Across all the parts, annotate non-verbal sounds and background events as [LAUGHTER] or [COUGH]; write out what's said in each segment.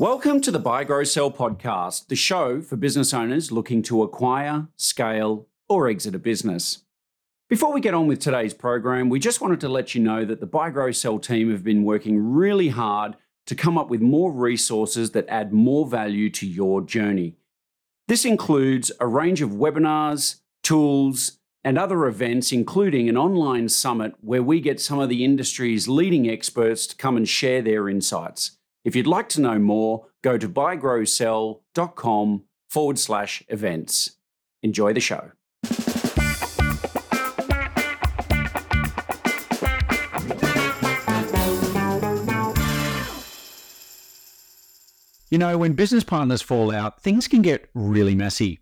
Welcome to the Buy Grow Sell podcast, the show for business owners looking to acquire, scale, or exit a business. Before we get on with today's program, we just wanted to let you know that the Buy Grow Sell team have been working really hard to come up with more resources that add more value to your journey. This includes a range of webinars, tools, and other events, including an online summit where we get some of the industry's leading experts to come and share their insights. If you'd like to know more, go to buygrowsell.com forward slash events. Enjoy the show. You know, when business partners fall out, things can get really messy.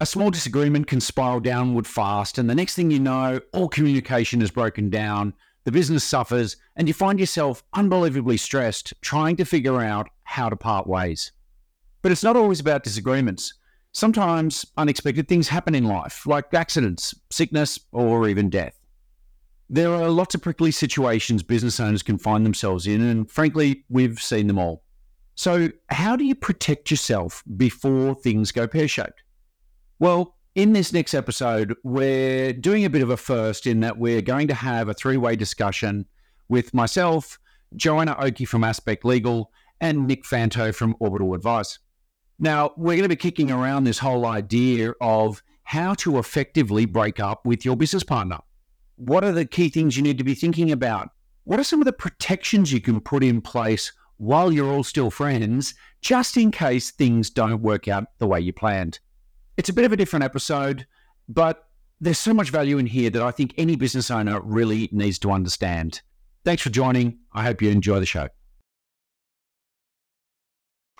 A small disagreement can spiral downward fast, and the next thing you know, all communication is broken down the business suffers, and you find yourself unbelievably stressed trying to figure out how to part ways. But it's not always about disagreements. Sometimes unexpected things happen in life, like accidents, sickness, or even death. There are lots of prickly situations business owners can find themselves in, and frankly, we've seen them all. So, how do you protect yourself before things go pear shaped? Well, in this next episode, we're doing a bit of a first in that we're going to have a three way discussion with myself, Joanna Oakey from Aspect Legal, and Nick Fanto from Orbital Advice. Now, we're going to be kicking around this whole idea of how to effectively break up with your business partner. What are the key things you need to be thinking about? What are some of the protections you can put in place while you're all still friends, just in case things don't work out the way you planned? It's a bit of a different episode, but there's so much value in here that I think any business owner really needs to understand. Thanks for joining. I hope you enjoy the show.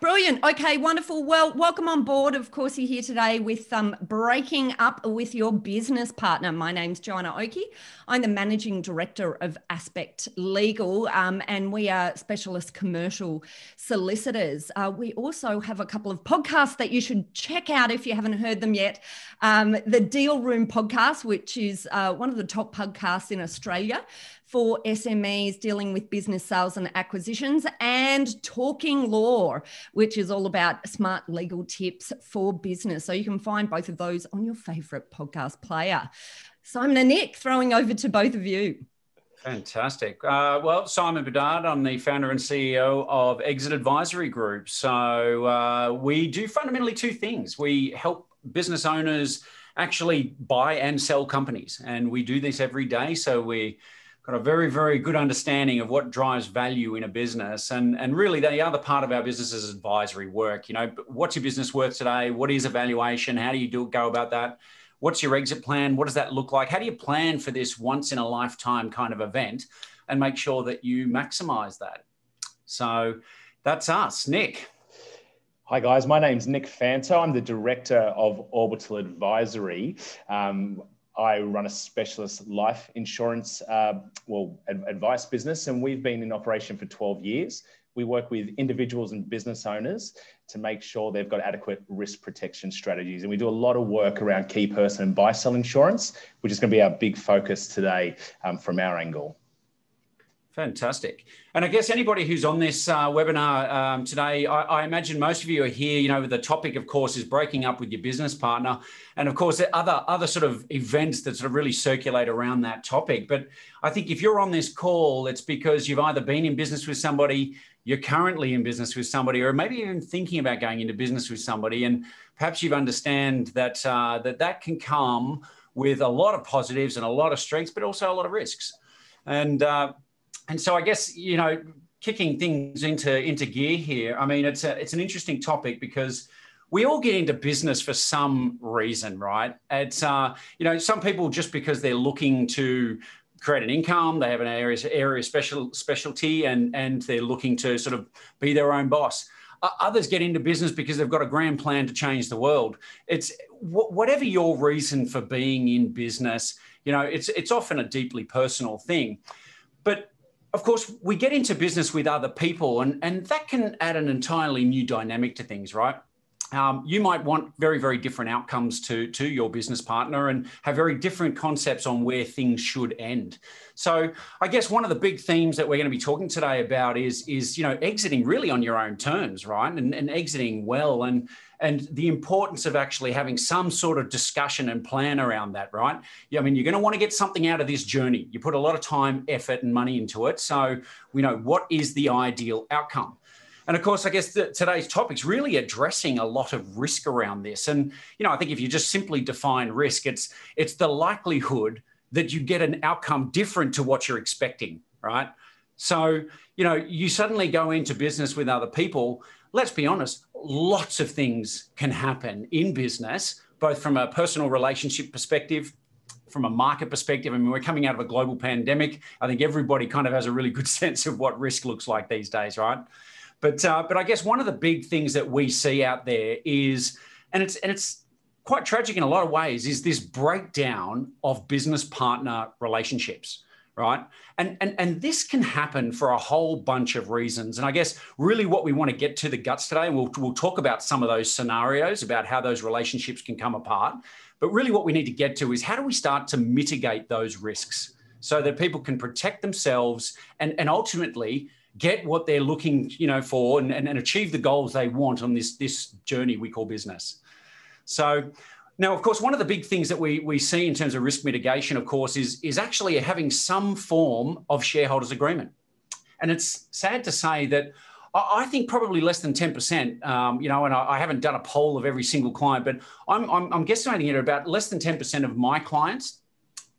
Brilliant. Okay, wonderful. Well, welcome on board. Of course, you're here today with um, breaking up with your business partner. My name's Joanna Oakey. I'm the managing director of Aspect Legal, um, and we are specialist commercial solicitors. Uh, we also have a couple of podcasts that you should check out if you haven't heard them yet. Um, the Deal Room podcast, which is uh, one of the top podcasts in Australia for SMEs dealing with business sales and acquisitions, and Talking Law, which is all about smart legal tips for business. So you can find both of those on your favorite podcast player. Simon and Nick, throwing over to both of you. Fantastic. Uh, well, Simon Bedard, I'm the founder and CEO of Exit Advisory Group. So uh, we do fundamentally two things. We help business owners actually buy and sell companies, and we do this every day. So we got a very, very good understanding of what drives value in a business. And, and really, the other part of our business is advisory work. You know, what's your business worth today? What is evaluation? How do you do go about that? What's your exit plan? What does that look like? How do you plan for this once in a lifetime kind of event and make sure that you maximize that? So that's us. Nick. Hi, guys. My name's Nick Fanto. I'm the director of Orbital Advisory. Um, I run a specialist life insurance, uh, well, ad- advice business, and we've been in operation for 12 years. We work with individuals and business owners to make sure they've got adequate risk protection strategies. And we do a lot of work around key person and buy sell insurance, which is going to be our big focus today um, from our angle. Fantastic. And I guess anybody who's on this uh, webinar um, today, I, I, imagine most of you are here. You know, the topic, of course, is breaking up with your business partner, and of course, other other sort of events that sort of really circulate around that topic. But I think if you're on this call, it's because you've either been in business with somebody, you're currently in business with somebody, or maybe even thinking about going into business with somebody, and perhaps you understand that uh, that that can come with a lot of positives and a lot of strengths, but also a lot of risks. And uh, and so I guess you know, kicking things into into gear here. I mean, it's a it's an interesting topic because we all get into business for some reason, right? It's uh, you know, some people just because they're looking to create an income, they have an area area special specialty, and and they're looking to sort of be their own boss. Others get into business because they've got a grand plan to change the world. It's wh- whatever your reason for being in business. You know, it's it's often a deeply personal thing, of course, we get into business with other people, and, and that can add an entirely new dynamic to things, right? Um, you might want very, very different outcomes to, to your business partner and have very different concepts on where things should end. So I guess one of the big themes that we're going to be talking today about is, is you know, exiting really on your own terms, right? And, and exiting well and and the importance of actually having some sort of discussion and plan around that, right? Yeah, I mean, you're going to want to get something out of this journey. You put a lot of time, effort, and money into it. So we know what is the ideal outcome. And of course, I guess the, today's topic is really addressing a lot of risk around this. And you know, I think if you just simply define risk, it's it's the likelihood that you get an outcome different to what you're expecting, right? So, you know, you suddenly go into business with other people. Let's be honest, lots of things can happen in business, both from a personal relationship perspective, from a market perspective. I mean, we're coming out of a global pandemic. I think everybody kind of has a really good [LAUGHS] sense of what risk looks like these days, right? But uh, but I guess one of the big things that we see out there is, and it's and it's quite tragic in a lot of ways, is this breakdown of business partner relationships right? And, and, and this can happen for a whole bunch of reasons. And I guess really what we want to get to the guts today, and we'll, we'll talk about some of those scenarios about how those relationships can come apart. But really what we need to get to is how do we start to mitigate those risks so that people can protect themselves and, and ultimately get what they're looking you know for and, and, and achieve the goals they want on this this journey we call business so now, of course, one of the big things that we, we see in terms of risk mitigation, of course, is, is actually having some form of shareholders agreement. And it's sad to say that I think probably less than 10%, um, you know, and I, I, haven't done a poll of every single client, but I'm, I'm, I'm guesstimating it about less than 10% of my clients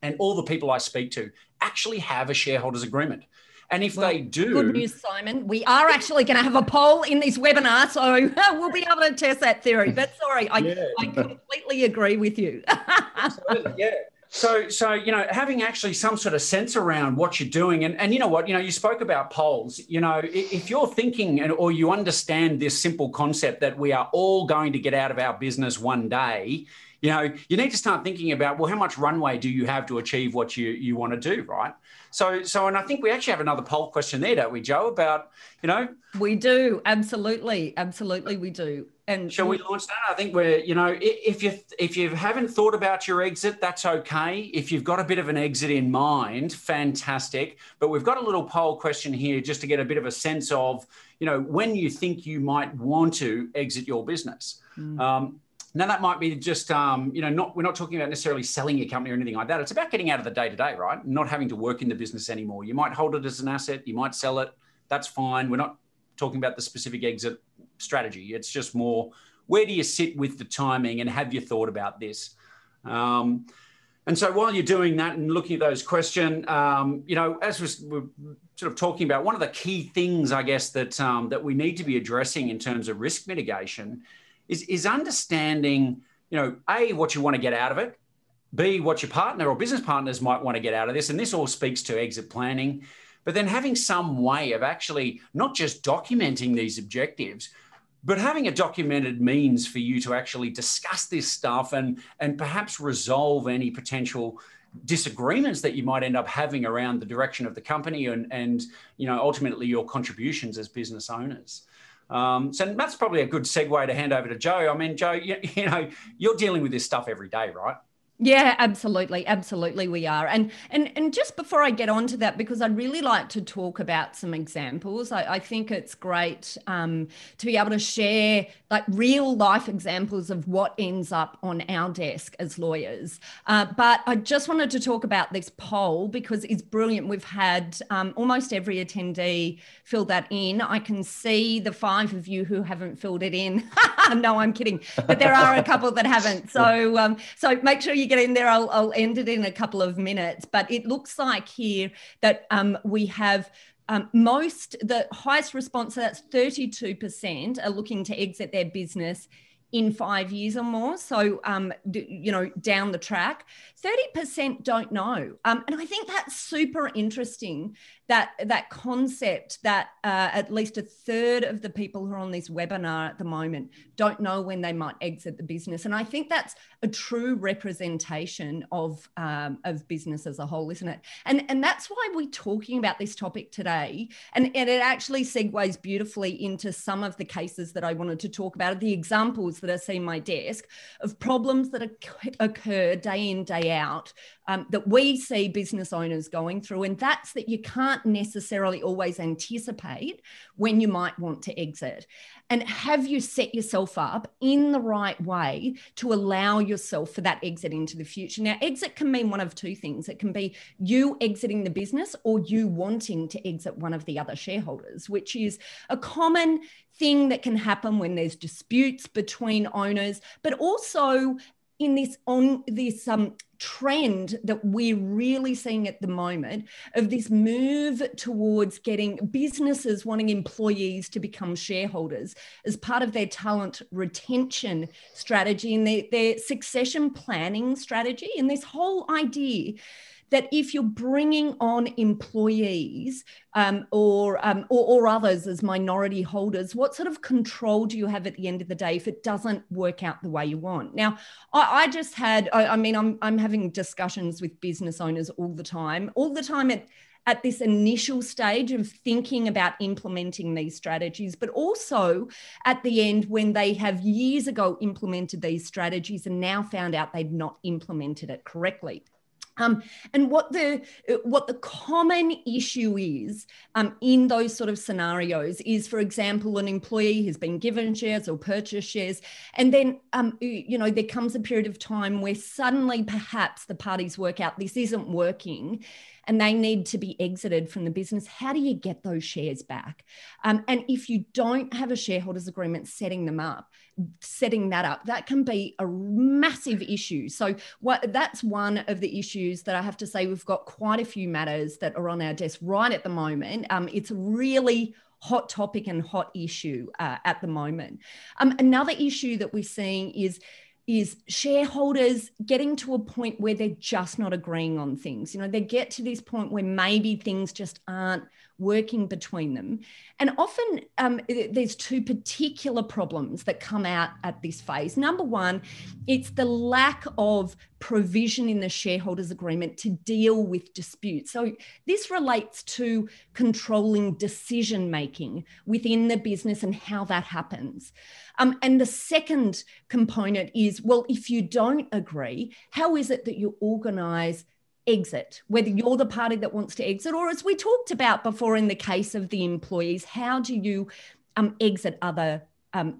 and all the people I speak to actually have a shareholders agreement. And if well, they do, good news, Simon. We are actually going to have a poll in this webinar, so [LAUGHS] we'll be able to test that theory. But sorry, I, yeah. I completely agree with you. [LAUGHS] Absolutely, yeah. So, so you know, having actually some sort of sense around what you're doing, and and you know what, you know, you spoke about polls. You know, if you're thinking and or you understand this simple concept that we are all going to get out of our business one day, you know, you need to start thinking about well, how much runway do you have to achieve what you you want to do, right? So, so, and I think we actually have another poll question there, don't we, Joe? About you know, we do absolutely, absolutely, we do. And shall we launch that? I think we're, you know, if you if you haven't thought about your exit, that's okay. If you've got a bit of an exit in mind, fantastic. But we've got a little poll question here just to get a bit of a sense of, you know, when you think you might want to exit your business. Mm. Um, now that might be just, um, you know, not we're not talking about necessarily selling your company or anything like that. It's about getting out of the day to day, right? Not having to work in the business anymore. You might hold it as an asset, you might sell it. That's fine. We're not talking about the specific exit strategy. It's just more where do you sit with the timing and have you thought about this? Um, and so while you're doing that and looking at those questions, um, you know, as we're, sort of talking about, one of the key things, I guess, that um, that we need to be addressing in terms of risk mitigation is, is understanding, you know, A, what you want to get out of it, B, what your partner or business partners might want to get out of this. And this all speaks to exit planning, but then having some way of actually not just documenting these objectives, but having a documented means for you to actually discuss this stuff and, and perhaps resolve any potential disagreements that you might end up having around the direction of the company and, and you know ultimately your contributions as business owners. Um, so that's probably a good segue to hand over to Joe. I mean, Joe, you, [LAUGHS] you know, you're dealing with this stuff every day, right? Yeah, absolutely, absolutely, we are. And and and just before I get on to that, because I'd really like to talk about some examples. I, I think it's great um, to be able to share like real life examples of what ends up on our desk as lawyers. Uh, but I just wanted to talk about this poll because it's brilliant. We've had um, almost every attendee fill that in. I can see the five of you who haven't filled it in. [LAUGHS] no, I'm kidding, but there are a couple that haven't. [LAUGHS] So um, so make sure you get in there. I'll, I'll end it in a couple of minutes. But it looks like here that um, we have um, most, the highest response, so that's 32% are looking to exit their business in five years or more. So, um, you know, down the track, 30% don't know. Um, and I think that's super interesting that that concept that uh, at least a third of the people who are on this webinar at the moment don't know when they might exit the business, and I think that's a true representation of um, of business as a whole, isn't it? And and that's why we're talking about this topic today, and and it actually segues beautifully into some of the cases that I wanted to talk about, the examples that I see my desk of problems that occur day in day out um, that we see business owners going through, and that's that you can't necessarily always anticipate when you might want to exit. And have you set yourself up in the right way to allow yourself for that exit into the future? Now, exit can mean one of two things it can be you exiting the business or you wanting to exit one of the other shareholders, which is a common thing that can happen when there's disputes between owners, but also in this on this um, trend that we're really seeing at the moment of this move towards getting businesses wanting employees to become shareholders as part of their talent retention strategy and their, their succession planning strategy. And this whole idea that if you're bringing on employees um, or, um, or, or others as minority holders, what sort of control do you have at the end of the day if it doesn't work out the way you want? Now, I, I just had, I, I mean, I'm I'm having discussions with business owners all the time, all the time at at this initial stage of thinking about implementing these strategies, but also at the end when they have years ago implemented these strategies and now found out they'd not implemented it correctly. Um, and what the what the common issue is um, in those sort of scenarios is, for example, an employee has been given shares or purchased shares, and then um, you know there comes a period of time where suddenly perhaps the parties work out this isn't working, and they need to be exited from the business. How do you get those shares back? Um, and if you don't have a shareholders agreement setting them up, setting that up that can be a massive issue so what that's one of the issues that i have to say we've got quite a few matters that are on our desk right at the moment um, it's a really hot topic and hot issue uh, at the moment um, another issue that we're seeing is is shareholders getting to a point where they're just not agreeing on things. You know, they get to this point where maybe things just aren't working between them. And often um, there's two particular problems that come out at this phase. Number one, it's the lack of provision in the shareholders agreement to deal with disputes. So this relates to controlling decision making within the business and how that happens. Um, and the second component is well, if you don't agree, how is it that you organize? Exit, whether you're the party that wants to exit, or as we talked about before in the case of the employees, how do you um, exit other um,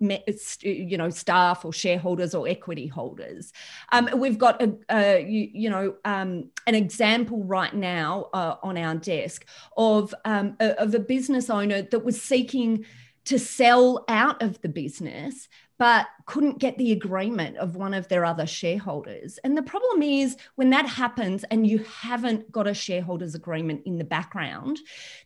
you know, staff or shareholders or equity holders. Um, we've got a, a you, you, know um, an example right now uh, on our desk of um, a, of a business owner that was seeking to sell out of the business, but couldn't get the agreement of one of their other shareholders. And the problem is when that happens and you haven't got a shareholders agreement in the background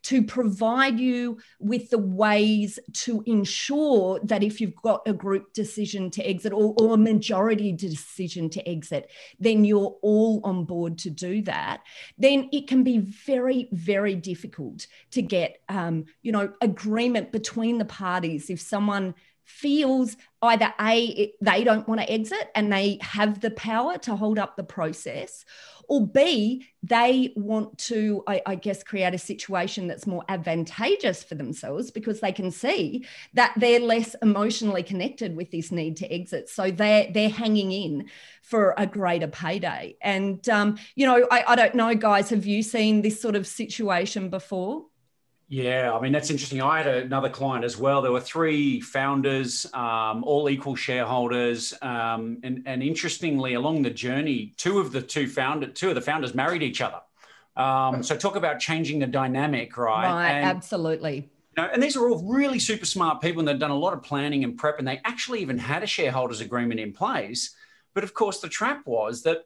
to provide you with the ways to ensure that if you've got a group decision to exit or, or a majority decision to exit, then you're all on board to do that, then it can be very, very difficult to get, um, you know, agreement between the parties if someone feels either a they don't want to exit and they have the power to hold up the process or b they want to I, I, guess create a situation that's more advantageous for themselves because they can see that they're less emotionally connected with this need to exit. So they're they're hanging in for a greater payday. And um, you know I, I don't know guys have you seen this sort of situation before yeah, I mean, that's interesting. I had another client as well. There were three founders, um, all equal shareholders. Um, and, and interestingly, along the journey, two of the two founder, two of the founders married each other. Um, so talk about changing the dynamic, right? Right, and, absolutely. You know, and these are all really super smart people and they've done a lot of planning and prep and they actually even had a shareholders agreement in place. But of course, the trap was that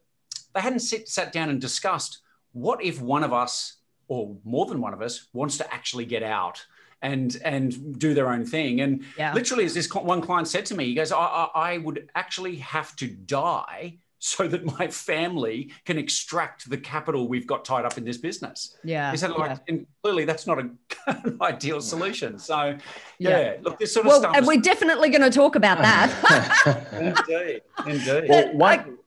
they hadn't sit, sat down and discussed what if one of us or more than one of us wants to actually get out and and do their own thing. And yeah. literally, as this one client said to me, he goes, I, I, I would actually have to die so that my family can extract the capital we've got tied up in this business. Yeah. He said, like, yeah. and clearly that's not a, an [LAUGHS] ideal solution. So, yeah, Yeah. look, this sort of Well, stuff. and is- we're definitely going to talk about that. [LAUGHS] indeed, indeed. Well, one,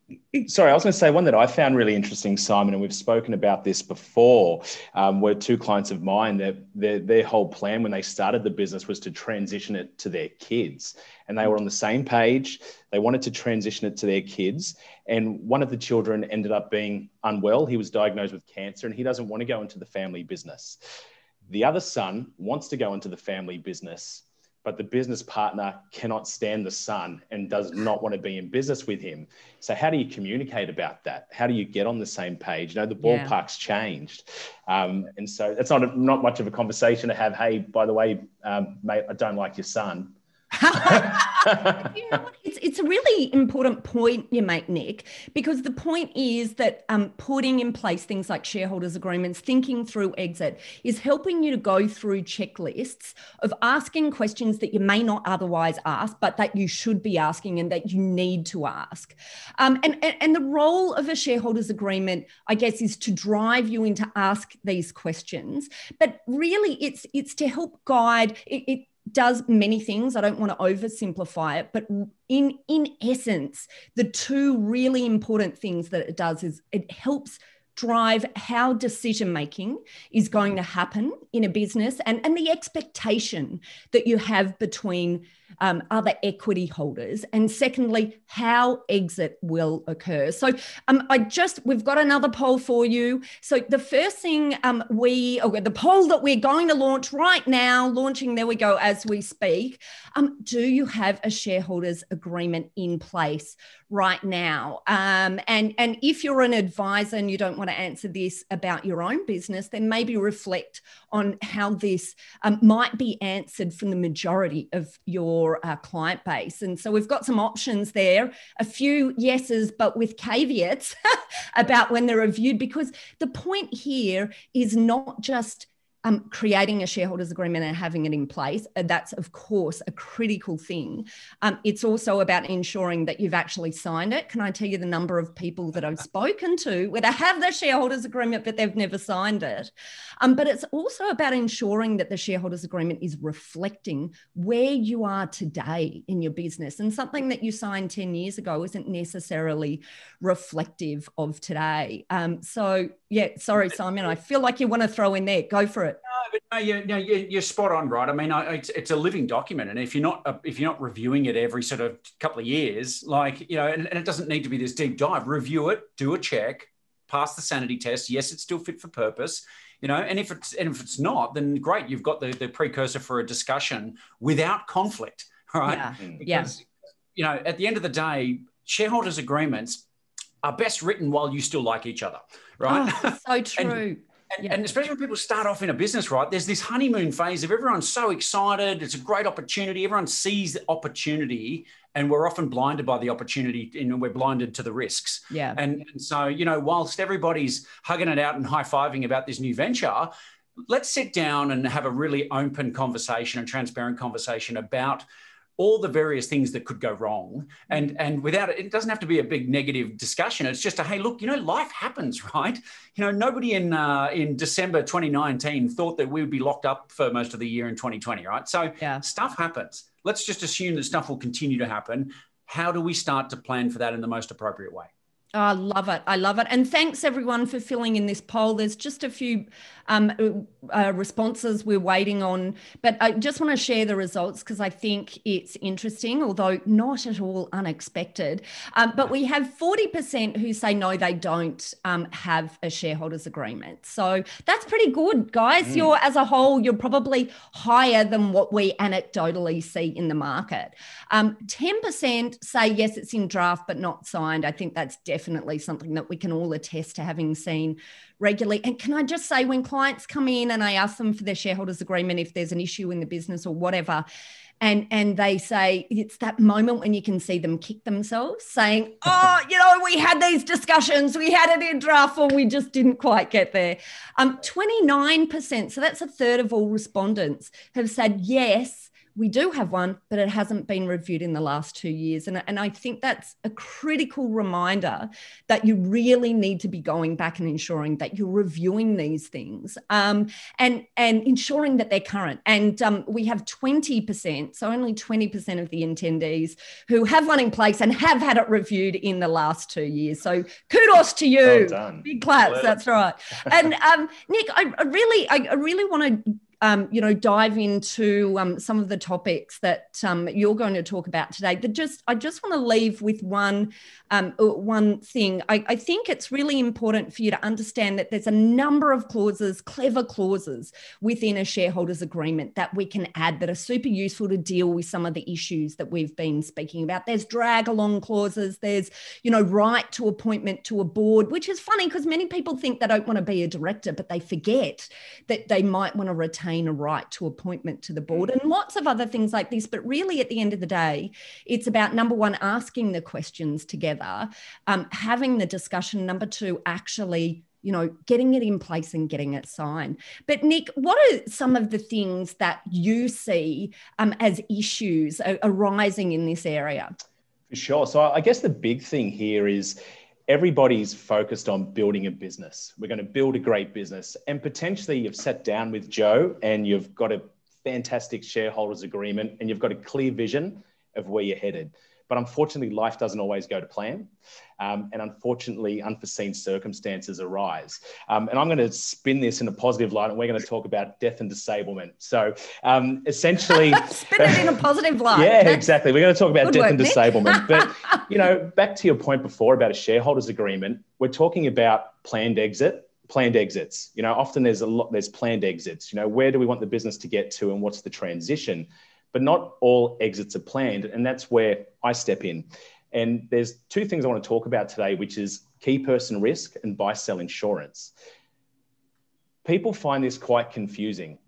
sorry, I was going to say one that I found really interesting, Simon, and we've spoken about this before. Um, were two clients of mine that their, their whole plan when they started the business was to transition it to their kids, and they were on the same page. They wanted to transition it to their kids, and one of the children ended up being unwell. He was diagnosed with cancer, and he doesn't want to go into the family business. The other son wants to go into the family business but the business partner cannot stand the son and does not want to be in business with him. So, how do you communicate about that? How do you get on the same page? You know, the Yeah. ballpark's changed. Um, and so, it's not, a, not much of a conversation to have. Hey, by the way, um, mate, I don't like your son. [LAUGHS] you know? It's, it's a really important point you make, Nick, because the point is that um, putting in place things like shareholders agreements, thinking through exit, is helping you to go through checklists of asking questions that you may not otherwise ask, but that you should be asking and that you need to ask. Um, and, and, and the role of a shareholders agreement, I guess, is to drive you into ask these questions. But really, it's it's to help guide. It, it does many things. I don't want to oversimplify it, but in in essence, the two really important things that it does is it helps drive how decision making is going to happen in a business and, and the expectation that you have between um, other equity holders? And secondly how exit will occur? So um, i just we've got another poll for you. So the first thing um, we or the poll that we're going to launch right now launching there we go as we speak um, do you have a shareholders agreement in place right now? Um, and and if you're an advisor and you don't want to answer this about your own business then maybe reflect on how this um, might be answered from the majority of your uh, client base. And so we've got some options there a few yeses but with caveats [LAUGHS] about when they're reviewed because the point here is not just um, creating a shareholders agreement and having it in place. Uh, that's, of course, a critical thing. Um, it's also about ensuring that you've actually signed it. Can I tell you the number of people that I've spoken to where they have the shareholders agreement, but they've never signed it? Um, but it's also about ensuring that the shareholders agreement is reflecting where you are today in your business. And something that you signed 10 years ago isn't necessarily reflective of today. Um, so, yeah, sorry, Simon, I feel like you want to throw in there. Go for it. No, but no, you're, no, you're, you're spot on, right? I mean, I, it's, it's a living document, and if you're not uh, if you're not reviewing it every sort of couple of years, like you know, and, and it doesn't need to be this deep dive. Review it, do a check, pass the sanity test. Yes, it's still fit for purpose. You know, and if it's and if it's not, then great, you've got the, the precursor for a discussion without conflict, [LAUGHS] right? Yeah. Yeah. You know, at the end of the day, shareholders agreements are best written while you still like each other, right? Oh, so [LAUGHS] true. And, Yeah. and especially when people start off in a business, right? There's this honeymoon phase of everyone's so excited. It's a great opportunity. Everyone sees the opportunity, and we're often blinded by the opportunity, and we're blinded to the risks. yeah. And, and so, you know, whilst everybody's hugging it out and high fiving about this new venture, let's sit down and have a really open conversation and transparent conversation about all the various things that could go wrong. And and without it it doesn't have to be a big negative discussion. It's just a hey look you know life happens [LAUGHS] right? You know nobody in uh, in december 2019 thought that we would be locked up for most of the year in 2020 right? So Yeah. stuff happens. Let's just assume that stuff will continue to happen. How do we start to plan for that in the most appropriate way I love it. I love it. And thanks everyone for filling in this poll. There's just a few um, uh, responses we're waiting on, but I just want to share the results because I think it's interesting, although not at all unexpected. Um, but we have 40% who say no, they don't um, have a shareholders agreement. So that's pretty good, guys. You're, as a whole, you're probably higher than what we anecdotally see in the market. Um, 10% say yes, it's in draft, but not signed. I think that's definitely something that we can all attest to having seen regularly. And can I just say, when clients come in and I ask them for their shareholders agreement, if there's an issue in the business or whatever, and and they say it's that moment when you can see them kick themselves, saying, "Oh, you know, we had these discussions, we had it in draft, or we just didn't quite get there." Um, twenty nine percent, so that's a third of all respondents, have said yes we do have one, but it hasn't been reviewed in the last two years. And, and I think that's a critical reminder that you really need to be going back and ensuring that you're reviewing these things um, and, and ensuring that they're current. And um, we have 20%, so only 20% of the attendees who have one in place and have had it reviewed in the last two years. So kudos to you. Well Big claps. Well. That's right. And um, Nick, I, I really, I, I really want to um, you know, dive into um, some of the topics that um, you're going to talk about today. But just, I just want to leave with one, um, uh, one thing. I, I, think it's really important for you to understand that there's a number of clauses, clever clauses within a shareholders agreement that we can add that are super useful to deal with some of the issues that we've been speaking about. There's drag along clauses. There's, you know, right to appointment to a board, which is funny because many people think they don't want to be a director, but they forget that they might want to retain retain a right to appointment to the board and lots of other things like this. But really, at the end of the day, it's about number one, asking the questions together, um, having the discussion. Number two, actually you know, getting it in place and getting it signed. But Nick, what are some of the things that you see um, as issues arising in this area? For sure. So I guess the big thing here is everybody's focused on building a business. We're going to build a great business. And potentially you've sat down with Joe and you've got a fantastic shareholders agreement and you've got a clear vision of where you're headed. But unfortunately, life doesn't always go to plan. Um, and unfortunately, unforeseen circumstances arise. Um, and I'm going to spin this in a positive light, and we're going to talk about death and disablement. So um, essentially, [LAUGHS] spin it in a positive light. yeah, exactly. We're going to talk about death work, and disablement. [LAUGHS] but you know, back to your point before about a shareholders agreement, we're talking about planned exit planned exits you know often there's a lot there's planned exits you know where do we want the business to get to and what's the transition but not all exits are planned. And that's where I step in. And there's two things I want to talk about today, which is key person risk and buy sell insurance. People find this quite confusing.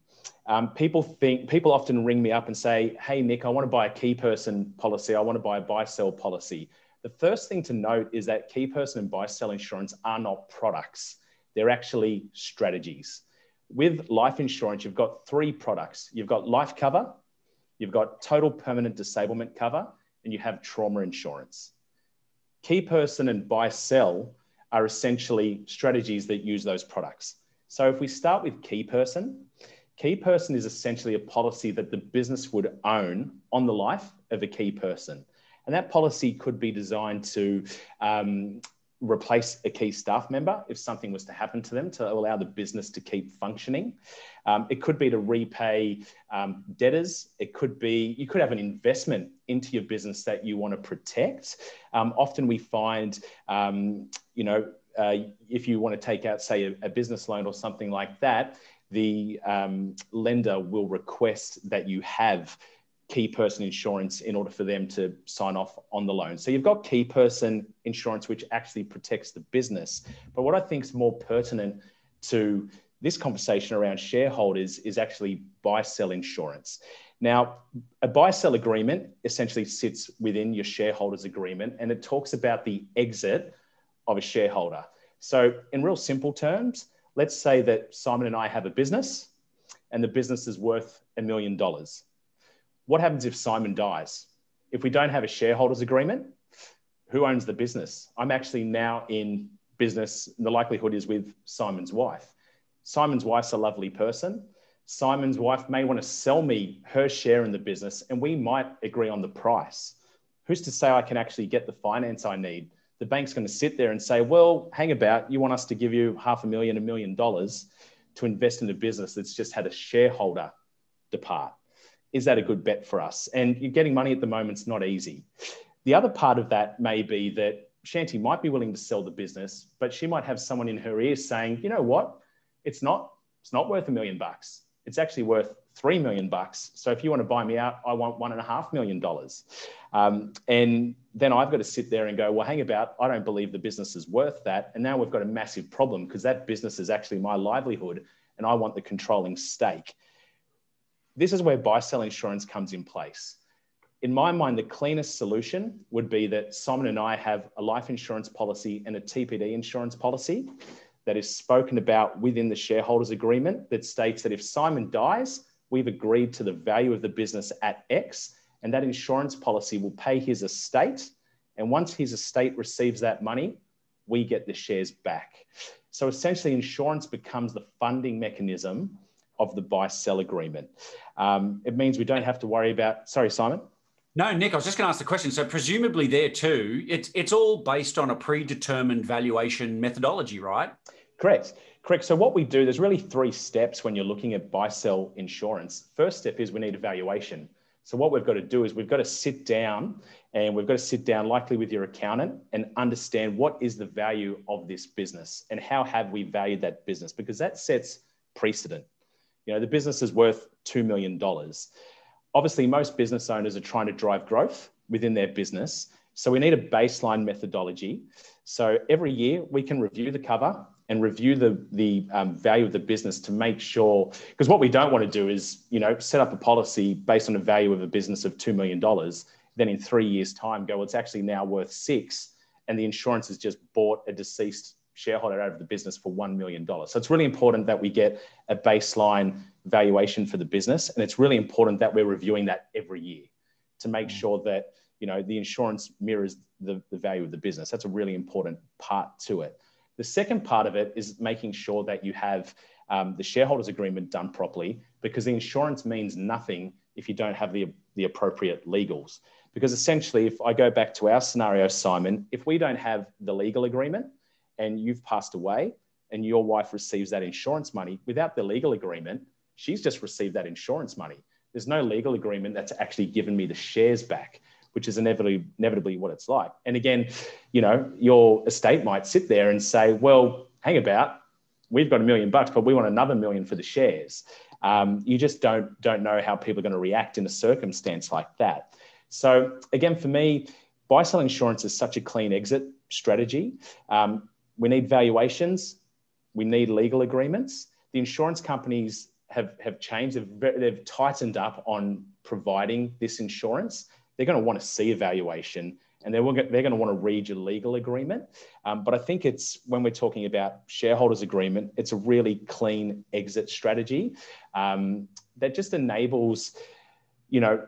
Um, people think people often ring me up and say, "Hey Nick, I want to buy a key person policy. I want to buy a buy sell policy." The first thing to note is that key person and buy sell insurance are not products; they're actually strategies. With life insurance, you've got three products. You've got life cover, You've got total permanent disablement cover and you have trauma insurance. Key person and buy sell are essentially strategies that use those products. So if we start with key person, key person is essentially a policy that the business would own on the life of a key person. And that policy could be designed to um, replace a key staff member if something was to happen to them to allow the business to keep functioning. Um, it could be to repay um, debtors. It could be, you could have an investment into your business that you want to protect. Um, often we find, um, you know, uh, if you want to take out, say, a, a, business loan or something like that, the um, lender will request that you have key person insurance in order for them to sign off on the loan. So you've got key person insurance, which actually protects the business. But what I think is more pertinent to this conversation around shareholders is actually buy sell insurance. Now, a buy sell agreement essentially sits within your shareholders agreement and it talks about the exit of a shareholder. So, in real simple terms, let's say that Simon and I have a business and the business is worth a million dollars what happens if Simon dies? If we don't have a shareholders agreement, who owns the business? I'm actually now in business. and The likelihood is with Simon's wife. Simon's wife's a lovely person. Simon's wife may want to sell me her share in the business, and we might agree on the price. Who's to say I can actually get the finance I need? The bank's going to sit there and say, Well, hang about, you want us to give you half a million, a million dollars to invest in a business that's just had a shareholder depart is that a good bet for us? And you're getting money at the moment is not easy. The other part of that may be that Shanti might be willing to sell the business, but she might have someone in her ear saying, you know what? It's not, it's not worth a million bucks. It's actually worth three million bucks. So if you want to buy me out, I want one and a half million dollars. Um, and then I've got to sit there and go, well, hang about, I don't believe the business is worth that. And now we've got a massive problem because that business is actually my livelihood and I want the controlling stake this is where buy sell insurance comes in place. In my mind, the cleanest solution would be that Simon and I have a life insurance policy and a TPD insurance policy that is spoken about within the shareholders agreement that states that if Simon dies, we've agreed to the value of the business at X, and that insurance policy will pay his estate. And once his estate receives that money, we get the shares back. So essentially, insurance becomes the funding mechanism of the buy sell agreement. Um, it means we don't have to worry about, sorry, Simon. No, Nick, I was just going to ask the question. So presumably there too, it's it's all based on a predetermined valuation methodology, right? Correct. Correct. So what we do, there's really three steps when you're looking at buy sell insurance. First step is we need a valuation. So what we've got to do is we've got to sit down and we've got to sit down likely with your accountant and understand what is the value of this business and how have we valued that business because that sets precedent. You know, the business is worth $2 million obviously most business owners are trying to drive growth within their business. So we need a baseline methodology. So every year we can review the cover and review the, the um, value of the business to make sure, because what we don't want to do is, you know, set up a policy based on the value of a business of $2 million. Then in three years time go, well, it's actually now worth six. And the insurance has just bought a deceased shareholder out of the business for $1 million. So it's really important that we get a baseline valuation for the business. And it's really important that we're reviewing that every year to make mm. sure that, you know, the insurance mirrors the, the value of the business. That's a really important part to it. The second part of it is making sure that you have um, the shareholders agreement done properly because the insurance means nothing if you don't have the, the appropriate legals. Because essentially, if I go back to our scenario, Simon, if we don't have the legal agreement, and you've passed away and your wife receives that insurance money without the legal agreement, she's just received that insurance money. There's no legal agreement that's actually given me the shares back, which is inevitably, inevitably what it's like. And again, you know, your estate might sit there and say, well, hang about, we've got a million bucks, but we want another million for the shares. Um, you just don't don't know how people are going to react in a circumstance like that. So again, for me, buy sell insurance is such a clean exit strategy. Um, we need valuations, we need legal agreements. The insurance companies have, have changed, they've, they've tightened up on providing this insurance. They're going to want to see a valuation and they're, they're going to want to read your legal agreement. Um, but I think it's when we're talking about shareholders agreement, it's a really clean exit strategy um, that just enables, you know,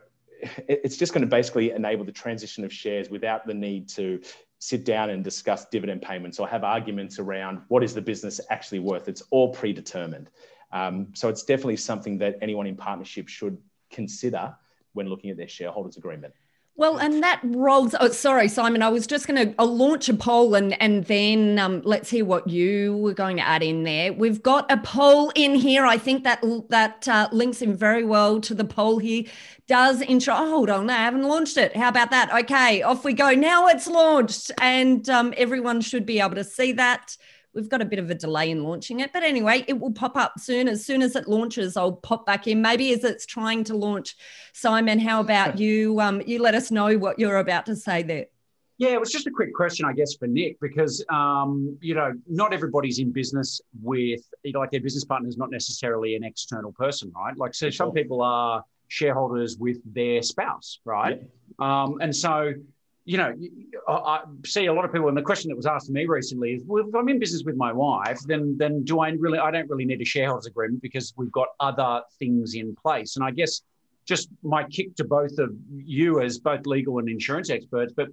it's just going to basically enable the transition of shares without the need to sit down and discuss dividend payments or have arguments around what is the business actually worth. It's all predetermined. Um, so it's definitely something that anyone in partnership should consider when looking at their shareholders agreement. Well, and that rolls. Oh, sorry, Simon. I was just going to launch a poll, and and then um, let's hear what you were going to add in there. We've got a poll in here. I think that that uh, links in very well to the poll here. Does intro? Oh, hold on, I haven't launched it. How about that? Okay, off we go. Now it's launched, and um, everyone should be able to see that. We've got a bit of a delay in launching it, but anyway, it will pop up soon. As soon as it launches, I'll pop back in. Maybe as it's trying to launch. Simon, how about you? Um, you let us know what you're about to say there. Yeah, it was just a quick question, I guess, for Nick, because um, you know, not everybody's in business with like their business partner is not necessarily an external person, right? Like, so some people are shareholders with their spouse, right? Yeah. Um, and so you know, I see a lot of people, and the question that was asked to me recently is, well, if I'm in business with my wife, then then do I really? I don't really need a shareholders agreement because we've got other things in place. And I guess just my kick to both of you as both legal and insurance experts, but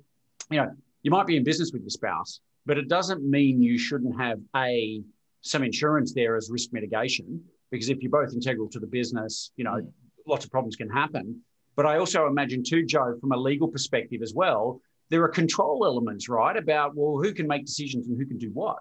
you know, you might be in business with your spouse, but it doesn't mean you shouldn't have a some insurance there as risk mitigation because if you're both integral to the business, you know, mm. lots of problems can happen. But I also imagine too, Joe, from a legal perspective as well, there are control elements, right? About well, who can make decisions and who can do what.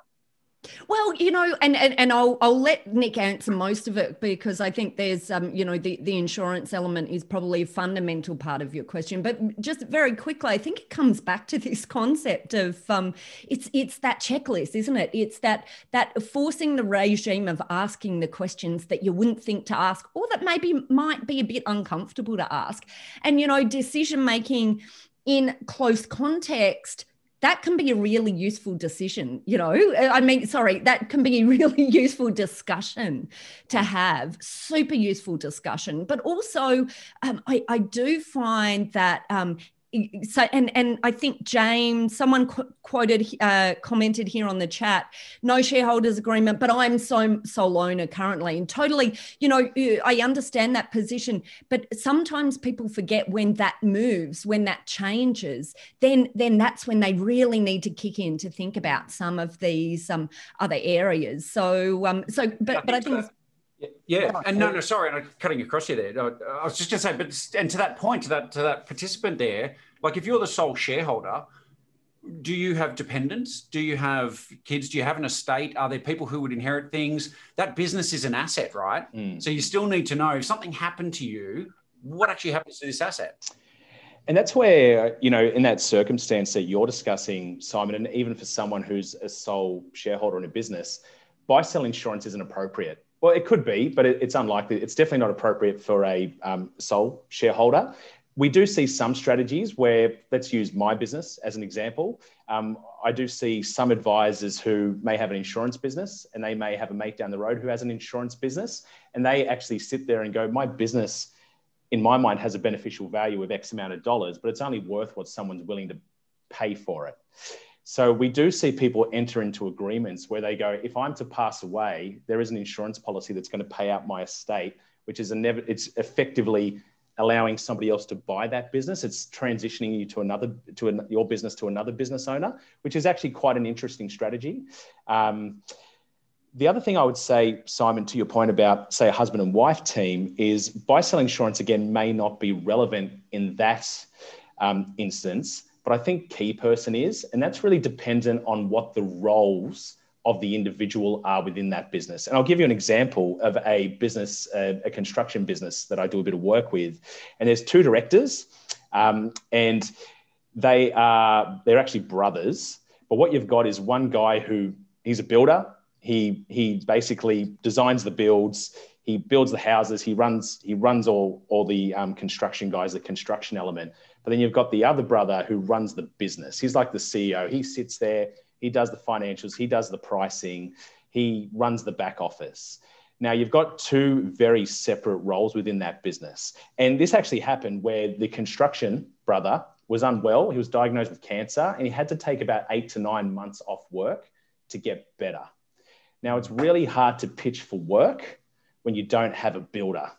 Well, you know, and, and and I'll I'll let Nick answer most of it because I think there's um you know the the insurance element is probably a fundamental part of your question. But just very quickly, I think it comes back to this [LAUGHS] concept of um it's it's that checklist, isn't it? It's that that forcing the regime of asking the questions that you wouldn't think to ask, or that maybe might be a bit uncomfortable to ask, and you know, decision making in close context that can be a really useful decision you know? I mean sorry that can be a [LAUGHS] really useful discussion to have super useful discussion. But also um, I, I, do find that um, so and and I think James, someone qu- quoted, uh, commented here on the chat, no shareholders agreement, but I'm so sole owner currently, and totally, you know, I understand that position, but sometimes people forget when that moves, when that changes, then then that's when they really need to kick in to think about some of these um, other areas. So um, so, but but I think. Yeah, and no, no, sorry, I'm cutting across you there. I was just going to say, but and to that point, to that to that participant there, like if you're the sole shareholder, do you have dependents? Do you have kids? Do you have an estate? Are there people who would inherit things? That business is an asset, right? Mm. So you still need to know if something happened to you, what actually happens to this asset? And that's where, you know, in that circumstance that you're discussing, Simon, and even for someone who's a sole shareholder in a business, buy sell insurance isn't appropriate well, it could be, but it, it's unlikely. It's definitely not appropriate for a um, sole shareholder. We do see some strategies where, let's use my business as an example. Um, I do see some advisors who may have an insurance business and they may have a mate down the road who has an insurance business, and they actually sit there and go, My business, in my mind, has a beneficial value of X amount of dollars, but it's only worth what someone's willing to pay for it. So we do see people enter into agreements where they go, if I'm to pass away, there is an insurance policy that's going to pay out my estate, which is a never, it's effectively allowing somebody else to buy that business. It's transitioning you to another, to an, your business to another business owner, which is actually quite an interesting strategy. Um, the other thing I would say, Simon, to your point about, say, a husband and wife team, is buy sell insurance again may not be relevant in that um, instance but I think key person is, and that's really dependent on what the roles of the individual are within that business. And I'll give you an example of a business, uh, a construction business that I do a bit of work with. And there's two directors, um, and they are they're actually brothers. But what you've got is one guy who he's a builder. He he basically designs the builds. He builds the houses. He runs he runs all all the um, construction guys, the construction element. But then you've got the other brother who runs the business. He's like the CEO. He sits there, he does the financials, he does the pricing, he runs the back office. Now, you've got two very separate roles within that business. And this actually happened where the construction brother was unwell. He was diagnosed with cancer and he had to take about eight to nine months off work to get better. Now, it's really hard to pitch for work when you don't have a builder,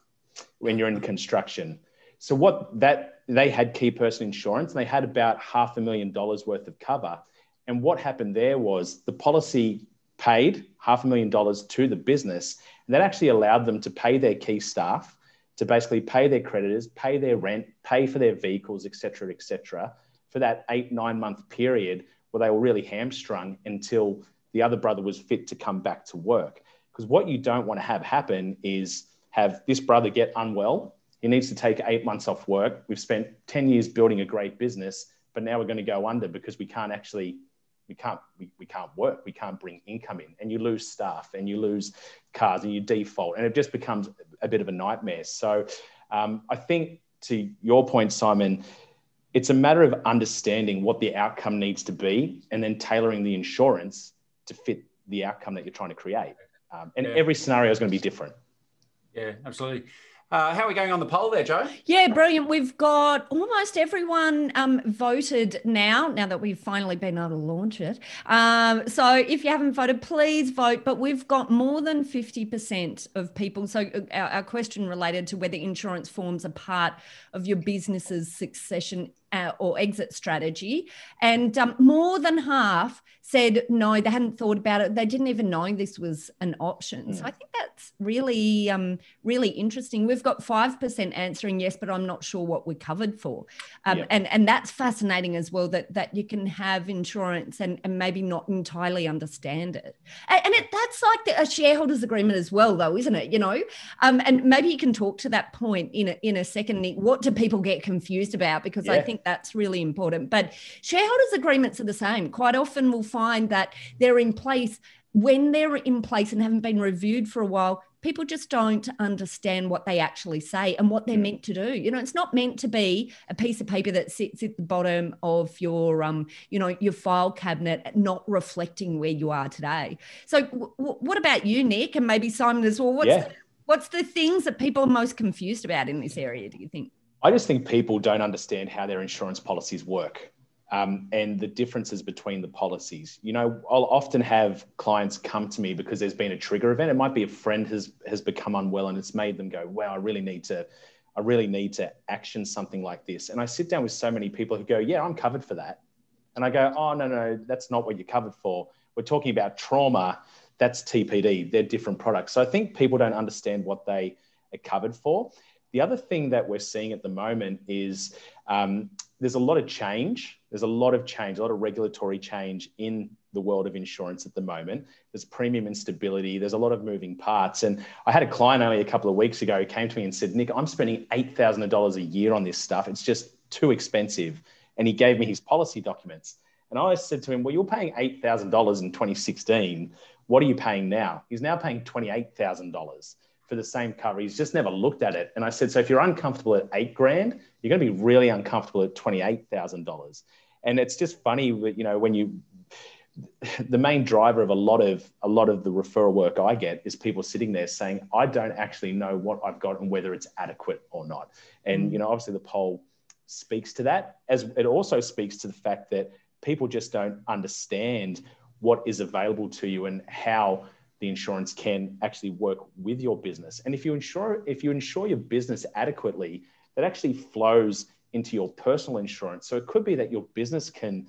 when you're in construction. So, what that they had key person insurance and they had about half a million dollars worth of cover. And what happened there was the policy paid half a million dollars to the business, and that actually allowed them to pay their key staff, to basically pay their creditors, pay their rent, pay for their vehicles, etc., etc., for that eight nine month period where they were really hamstrung until the other brother was fit to come back to work. Because what you don't want to have happen is have this brother get unwell he needs to take eight months off work. We've spent 10 years building a great business, but now we're going to go under because we can't actually, we can't, we, we can't work. We can't bring income in and you lose staff and you lose cars and you default and it just becomes a bit of a nightmare. So um, I think to your point, Simon, it's a matter of understanding what the outcome needs to be and then tailoring the insurance to fit the outcome that you're trying to create. Um, and yeah. every scenario is going to be different. Yeah, absolutely. Uh, how are we going on the poll there, Joe? Yeah, brilliant. We've got almost everyone um, voted now, now that we've finally been able to launch it. Um, so if you haven't voted, please vote. But we've got more than 50% of people. So uh, our, our question related to whether insurance forms a part of your business's succession uh, or exit strategy. And um, more than half said no, they hadn't thought about it. They didn't even know this was an option. So I think that's really, um, really interesting. We've got 5% answering yes, but I'm not sure what we're covered for. Um, yep. and, and that's fascinating as well that, that you can have insurance and, and maybe not entirely understand it. And, and it, that's like the, a shareholders agreement as well, though, isn't it? You know, um, and maybe you can talk to that point in a, in a second, Nick. What do people get confused about? Because yeah. I think that's really important. But shareholders agreements are the same. Quite often we'll find that they're in place when they're in place and haven't been reviewed for a while, people just don't understand what they actually say and what they're meant to do. You know, it's not meant to be a piece of paper that sits at the bottom of your, um, you know, your file cabinet, not reflecting where you are today. So, w- what about you, Nick, and maybe Simon as well? What's yeah. the, what's the things that people are most confused about in this area? Do you think? I just think people don't understand how their insurance policies work um, and the differences between the policies. You know, I'll often have clients come to me because there's been a trigger event. It might be a friend has has become unwell and it's made them go, "Wow, I really need to." I really need to action something like this. And I sit down with so many people who go, Yeah, I'm covered for that. And I go, Oh, no, no, that's not what you're covered for. We're talking about trauma. That's TPD. They're different products. So I think people don't understand what they are covered for. The other thing that we're seeing at the moment is um, there's a lot of change. There's a lot of change, a lot of regulatory change in the world of insurance at the moment. There's premium instability. There's a lot of moving parts. And I had a client only a couple of weeks ago who came to me and said, Nick, I'm spending $8,000 a year on this stuff. It's just too expensive. And he gave me his policy documents. And I said to him, Well, you're paying $8,000 in 2016. What are you paying now? He's now paying $28,000 for the same cover. He's just never looked at it. And I said, so if you're uncomfortable at eight grand, you're going to be really uncomfortable at $28,000. And it's just funny, you know, when you, the main driver of a lot of a lot of the referral work I get is people sitting there saying, I don't actually know what I've got and whether it's adequate or not. And mm. you know, obviously the poll speaks to that, as it also speaks to the fact that people just don't understand what is available to you and how the insurance can actually work with your business. And if you insure if you insure your business adequately, that actually flows into your personal insurance. So it could be that your business can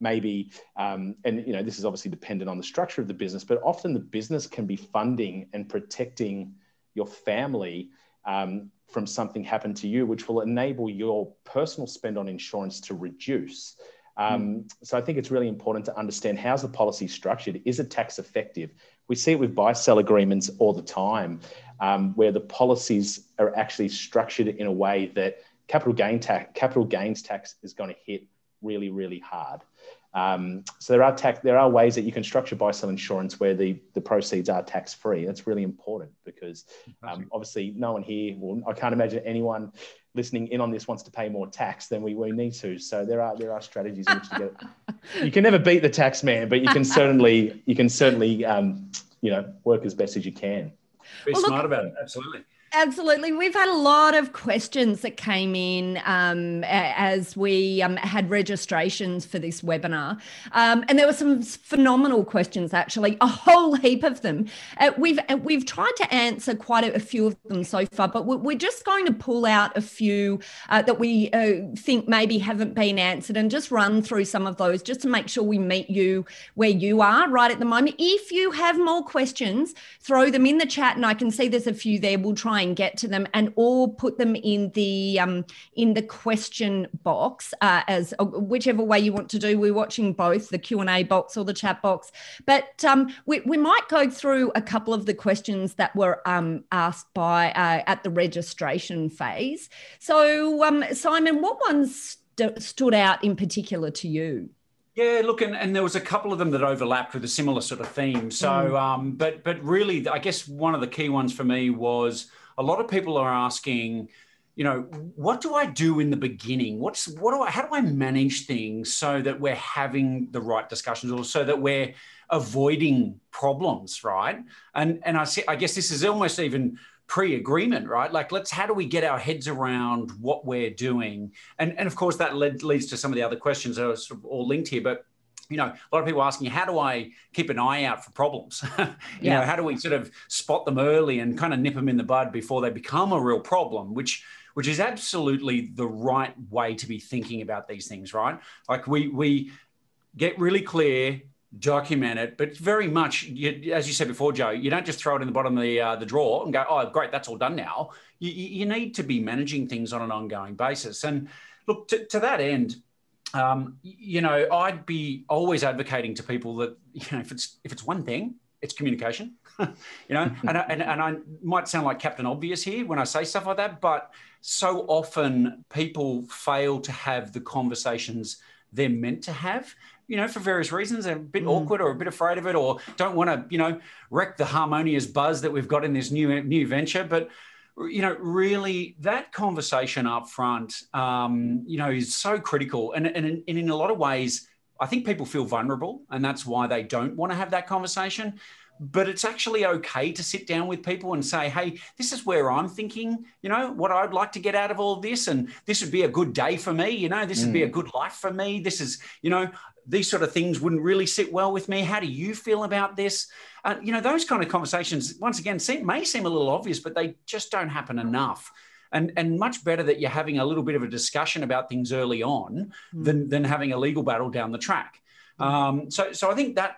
maybe um, and you know this is obviously dependent on the structure of the business but often the business can be funding and protecting your family um, from something happen to you which will enable your personal spend on insurance to reduce um, mm. so i think it's really important to understand how's the policy structured is it tax effective we see it with buy sell agreements all the time, um, where the policies are actually structured in a way that capital gain tax, capital gains tax is going to hit really, really hard. Um, so there are tax, there are ways that you can structure buy sell insurance where the, the proceeds are tax free. That's really important because um, obviously no one here, well, I can't imagine anyone listening in on this wants to pay more tax than we, we need to. So there are there are strategies in which to get. [LAUGHS] You can never beat the tax man, but you can certainly you can certainly um, you know work as best as you can. Be well, smart look, about it. Absolutely. Absolutely. We've had a lot of questions that came in um, as we um, had registrations for this webinar. Um, and there were some phenomenal questions, actually, a whole heap of them. Uh, we've, uh, we've tried to answer quite a, a, few of them so far, but we're just going to pull out a few uh, that we uh, think maybe haven't been answered and just run through some of those just to make sure we meet you where you are right at the moment. If you have more questions, throw them in the chat, and I can see there's a few there. We'll try and get to them and or put them in the um, in the question box uh, as uh, whichever way you want to do we're watching both the q&a box or the chat box but um, we, we might go through a couple of the questions that were um, asked by uh, at the registration phase so um, simon what ones st- stood out in particular to you yeah, look, and, and there was a couple of them that overlapped with a similar sort of theme. So, mm. um, but but really, I guess one of the key ones for me was a lot of people are asking, you know, what do I do in the beginning? What's what do I how do I manage things so that we're having the right discussions or so that we're avoiding problems, right? And and I see I guess this is almost even pre-agreement, right? Like let's how do we get our heads around what we're doing? And and of course that led, leads to some of the other questions that are sort of all linked here, but you know, a lot of people asking, how do I keep an eye out for problems? [LAUGHS] you yeah. know, how do we sort of spot them early and kind of nip them in the bud before they become a real problem? Which which is absolutely the right way to be thinking about these things, right? Like we we get really clear, document it, but very much, you, as you said before, Joe, you don't just throw it in the bottom of the uh, the drawer and go, oh, great, that's all done now. You, you need to be managing things on an ongoing basis. And look, to, to that end, um, you know, I'd be always advocating to people that [LAUGHS] you know if it's if it's one thing, it's communication. [LAUGHS] you know, [LAUGHS] and, and and I might sound like Captain Obvious here when I say stuff like that, but so often people fail to have the conversations they're meant to have you know, for various reasons, they're a bit mm. awkward or a bit afraid of it, or don't want to, you know, wreck the harmonious buzz that we've got in this new new venture. But you know, really that conversation up front, um, you know, is so critical. And, and, and in a lot of ways, I think people feel vulnerable and that's why they don't want to have that conversation. but it's actually okay to sit down with people and say, hey, this is where I'm thinking, you know, what I'd like to get out of all this. And this would be a good day for me. You know, this mm. would be a mm. good life for me. This is, you know, these sort of things wouldn't really sit well with me. How do you feel about this? Uh, you know, those kind of conversations, once again, seem, may seem a little obvious, but they just don't happen enough. And, and much better that you're having a little bit of a discussion about things early on mm. than, than having a legal battle down the track. Mm. Um, so, so I think that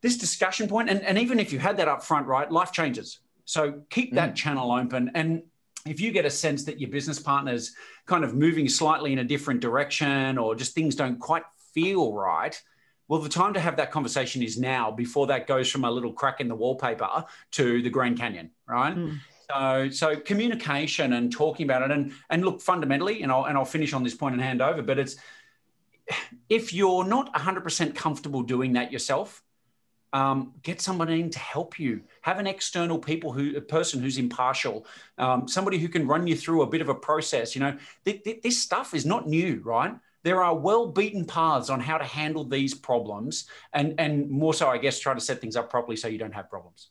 this discussion point, and, and even if you had that up front, right, life changes. So keep that mm. channel open. And if you get a sense that your business partner's kind of moving slightly in a different direction or just things don't quite feel right, well, the time to have that conversation is now before that goes from a little crack in the wallpaper to the Grand Canyon, right? Mm. So, so communication and talking about it, and and look fundamentally, and I'll and I'll finish on this point and hand over. But it's if you're not 100% comfortable doing that yourself, um, get somebody in to help you. Have an external people who a person who's impartial, um, somebody who can run you through a bit of a process. You know, th- th- this stuff is not new, right? There are well beaten paths on how to handle these problems, and and more so, I guess, try to set things up properly so you don't have problems.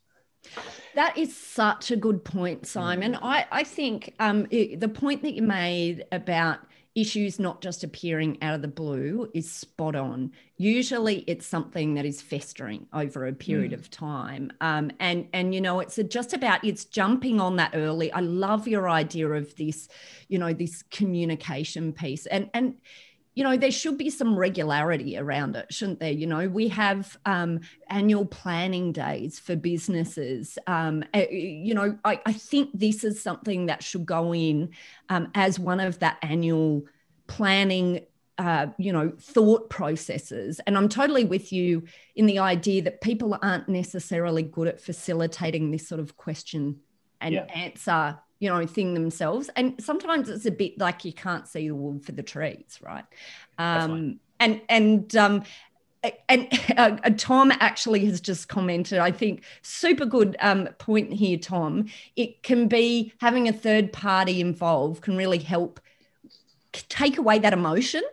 That is such a good point, Simon. Mm. I, I think um, it, the point that you made about issues not just appearing out of the blue is spot on. Usually it's something that is festering over a period mm. of time. Um, and, and, you know, it's just about, it's jumping on that early. I love your idea of this, you know, this communication piece and, and, you know, there should be some regularity around it, shouldn't there? You know, we have um, annual planning days for businesses. Um, you know, I, I, think this is something that should go in um, as one of that annual planning. Uh, you know, thought processes. And I'm totally with you in the idea that people aren't necessarily good at facilitating this sort of question and yeah. answer you know thing themselves and sometimes it's a bit like you can't see the wood for the trees right um, and and um, and [LAUGHS] uh, Tom actually has just commented, I think, super good um, point here, Tom. It can be having a third party involved can really help take away that emotion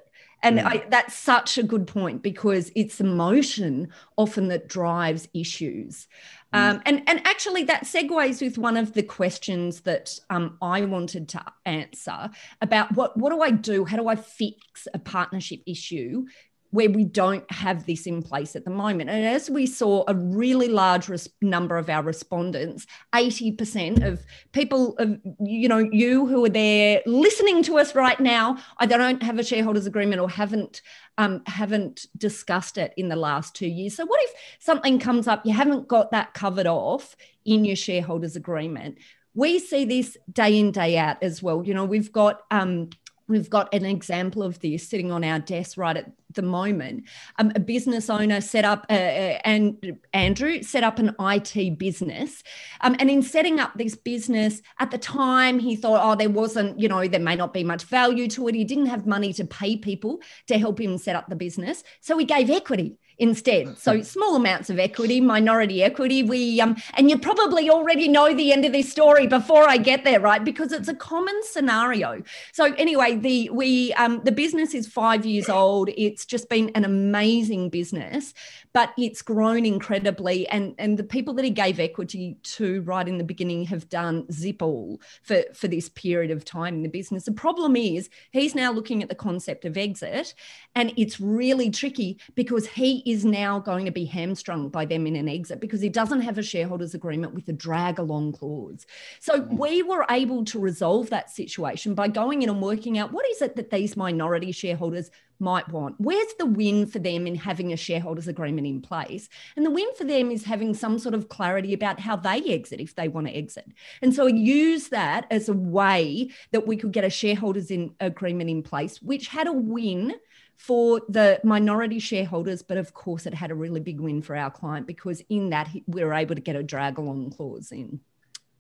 and mm. I, that's such a good point because it's emotion often that drives issues. Mm. Um, and, and actually, that segues with one of the questions that um, I wanted to answer about what, what do I do? How do I fix a partnership issue where we don't have this in place at the moment. And as we saw, a really large res- number of our respondents, 80% of people, of, you know, you who are there listening to us right now, either don't have a shareholders agreement or haven't um, haven't discussed it in the last two years. So what if something comes up, you haven't got that covered off in your shareholders agreement? We see this day in, day out as well. You know, we've got um, We've got an example of this sitting on our desk right at the moment. Um, a business owner set up, uh, uh, and Andrew set up an IT business. Um, and in setting up this business, at the time, he thought, oh, there wasn't, you know, there may not be much value to it. He didn't have money to pay people to help him set up the business. So he gave equity instead. So small amounts of equity, minority equity. We um, and you probably already know the end of this story before I get there, right? Because it's a common scenario. So anyway, the we um, the business is five years old. It's just been an amazing business, but it's grown incredibly. And and the people that he gave equity to right in the beginning have done zip all for for this period of time in the business. The problem is he's now looking at the concept of exit, and it's really tricky because he is now going to be hamstrung by them in an exit because he doesn't have a shareholders agreement with a drag along clause. So mm. we were able to resolve that situation by going in and working out what is it that these minority shareholders might want. Where's the win for them in having a shareholders agreement in place? And the win for them is having some sort of clarity about how they exit if they want to exit. And so use that as a way that we could get a shareholders in agreement in place, which had a win for the minority shareholders, but of course, it had a really big win for our client because in that we were able to get a drag along clause in.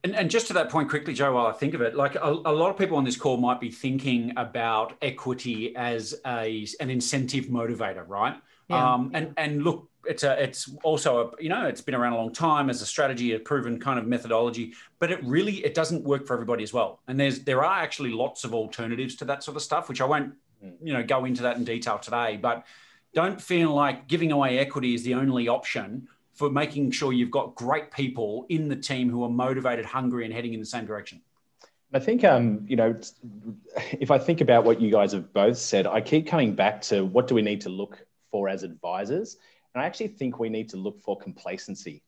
And, and, just to that point quickly, Joe, while I think of it, like a, a, lot of people on this call might be thinking about equity as a, an incentive motivator, right? Yeah. Um, and, and look, it's a, it's also a, you know, it's been around a long time as a strategy, a proven kind of methodology, but it really, it doesn't work for everybody as well. And there's, there are actually lots of alternatives to that sort of stuff, which I won't Mm. you know go into that in detail today but don't feel like giving away equity is the only option for making sure you've got great people in the team who are motivated, hungry, and heading in the same direction? I think, um, you know, if I think about what you guys have both said, I keep coming back to what do we need to look for as advisors? And I actually think we need to look for complacency.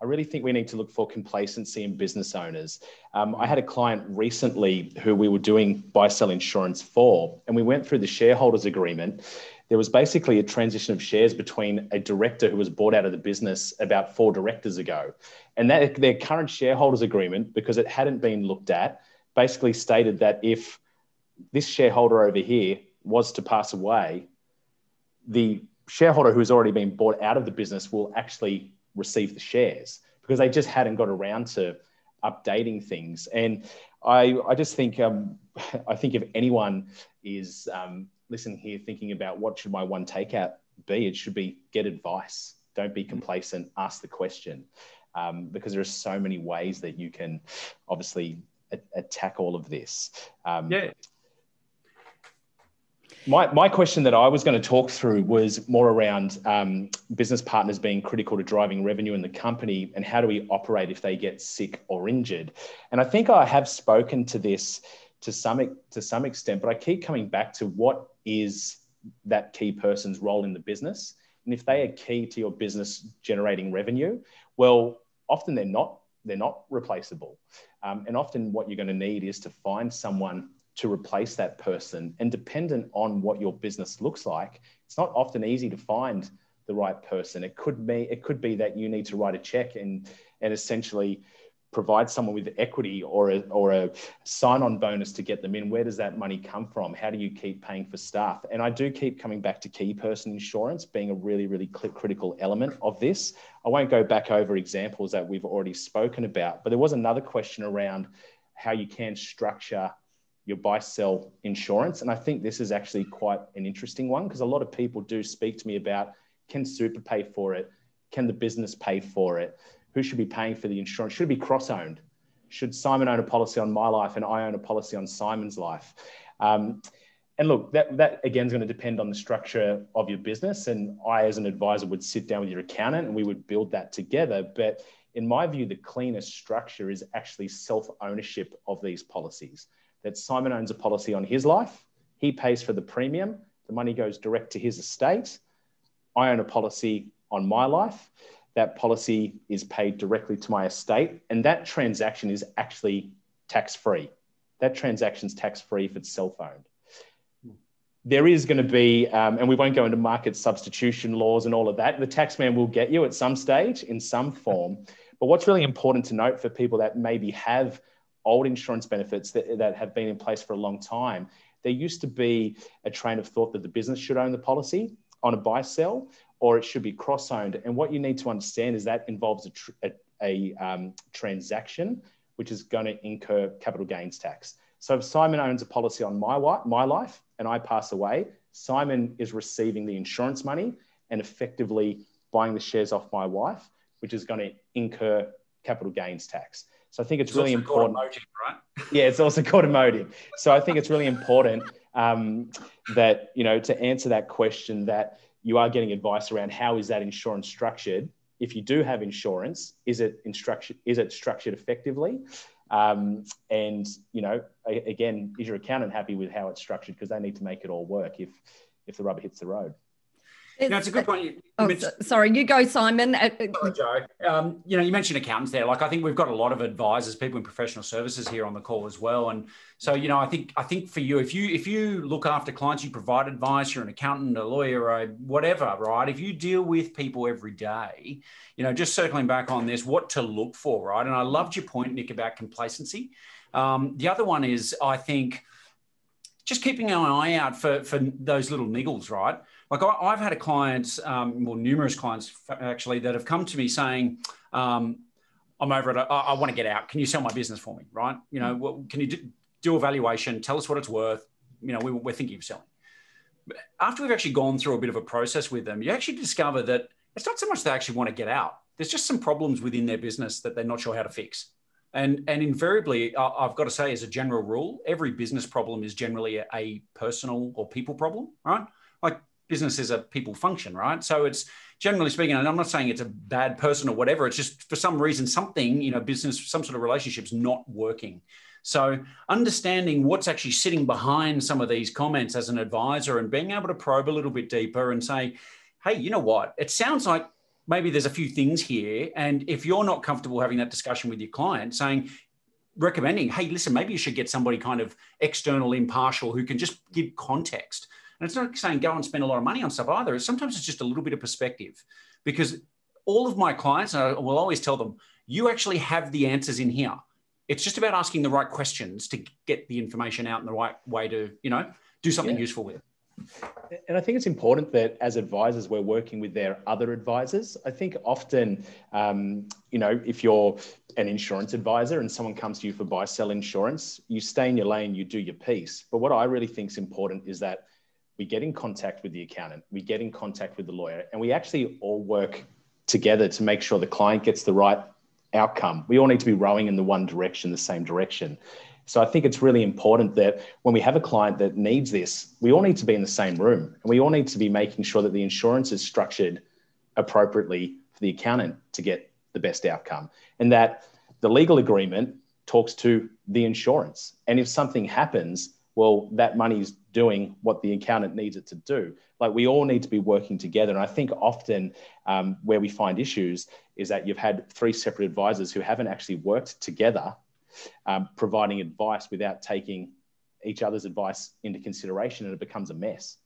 I really think we need to look for complacency in business owners. Um, I had a client recently who we were doing buy sell insurance for, and we went through the shareholders agreement. There was basically a transition of shares between a director who was bought out of the business about four directors ago. And that their current shareholders agreement, because it hadn't been looked at, basically stated that if this shareholder over here was to pass away, the shareholder who's already been bought out of the business will actually receive the shares because they just hadn't got around to updating things. And I, I just think um, [LAUGHS] I think if anyone is um, listening here thinking about what should my one takeout be, it should be get advice. Don't be complacent. Ask the question, um, because there are so many ways that you can obviously a- attack all of this. Um, yeah. My, my question that I was going to talk through was more around um, business partners being critical to driving revenue in the company and how do we operate if they get sick or injured. And I think I have spoken to this to some to some extent, but I keep coming back to what is that key person's role in the business, and if they are key to your business generating revenue, well, often they're not they're not replaceable, um, and often what you're going to need is to find someone to replace that person. And dependent on what your business looks like, it's not often easy to find the right person. It could be it could be that you need to write a check and and essentially provide someone with equity or a, or a sign-on bonus to get them in where does that money come from how do you keep paying for staff and i do keep coming back to key person insurance being a really really critical element of this i won't go back over examples that we've already spoken about but there was another question around how you can structure your buy sell insurance. And I think this is actually quite an interesting one because a lot of people do speak to me about can super pay for it? Can the business pay for it? Who should be paying for the insurance? Should it be cross owned? Should Simon own a policy on my life and I own a policy on Simon's life? Um, and look, that, that again is going to depend on the structure of your business. And I, as an advisor, would sit down with your accountant and we would build that together. But in my view, the cleanest structure is actually self ownership of these policies that Simon owns a policy on his life. He pays for the premium. The money goes direct to his estate. I own a policy on my life. That policy is paid directly to my estate. And that transaction is actually tax free. That transaction is tax free if it's self owned. There is going to be, um, and we won't go into market substitution laws and all of that. The taxman will get you at some stage in some form. But what's really important to note for people that maybe have old insurance benefits that, that have been in place for a long time, there used to be a train of thought that the business should own the policy on a buy sell or it should be cross owned. And what you need to understand is that involves a, tr- a, a um, transaction which is going to incur capital gains tax. So if Simon owns a policy on my, wife, my life and I pass away, Simon is receiving the insurance money and effectively buying the shares off my wife, which is going to incur capital gains tax. So I think it's, it's really important. Right? [LAUGHS] yeah, it's also called a motive. So I think it's really important um, that you know to answer that question that you are getting advice around how is that insurance structured. If you do have insurance, is it instruction? Is it structured effectively? Um, and you know, again, is your accountant happy with how it's structured? Because they need to make it all work if if the rubber hits the road. It's, no, it's a good point. Oh, sorry, you go, Simon. Uh, uh, Joe. Um, you know, you mentioned accountants there. Like, I think we've got a lot of advisors, people in professional services here on the call as well. And so, you know, I think I think for you, if you if you look after clients, you provide advice. You're an accountant, a lawyer, a whatever, right? If you deal with people every day, you know, just circling back on this, what to look for, right? And I loved your point, Nick, about complacency. Um, the other one is, I think, just keeping an eye out for for those little niggles, right? Like I, have had a client, um, well, numerous clients actually, that have come to me saying, um, "I'm over it. I, I want to get out. Can you sell my business for me? Right? You know, well, can you do, do evaluation? Tell us what it's worth. You know, we, we're thinking of selling." After we've actually gone through a bit of a process with them, you actually discover that it's not so much they actually want to get out. There's just some problems within their business that they're not sure how to fix. And, and invariably, I've got to say, as a general rule, every business problem is generally a, a personal or people problem, right? Business is a people function, right? So it's generally speaking, and I'm not saying it's a bad person or whatever. It's just for some reason something you know business, some sort of relationship's not working. So understanding what's actually sitting behind some of these comments as an advisor and being able to probe a little bit deeper and say, hey, you know what? It sounds like maybe there's a few things here. And if you're not comfortable having that discussion with your client, saying, recommending, hey, listen, maybe you should get somebody kind of external, impartial who can just give context. And it's not saying go and spend a lot of money on stuff either. Sometimes it's just a little bit of perspective because all of my clients, I will always tell them, you actually have the answers in here. It's just about asking the right questions to get the information out in the right way to, you know, do something yeah. useful with. And I think it's important that as advisors, we're working with their other advisors. I think often, um, you know, if you're an insurance advisor and someone comes to you for buy sell insurance, you stay in your lane, you do your piece. But what I really think is important is that we get in contact with the accountant, we get in contact with the lawyer, and we actually all work together to make sure the client gets the right outcome. We all need to be rowing in the one direction, the same direction. So I think it's really important that when we have a client that needs this, we all need to be in the same room and we all need to be making sure that the insurance is structured appropriately for the accountant to get the best outcome and that the legal agreement talks to the insurance. And if something happens, well, that money is doing what the accountant needs it to do. Like we all need to be working together. And I think often um, where we find issues is that you've had three separate advisors who haven't actually worked together um, providing advice without taking each other's advice into consideration and it becomes a mess.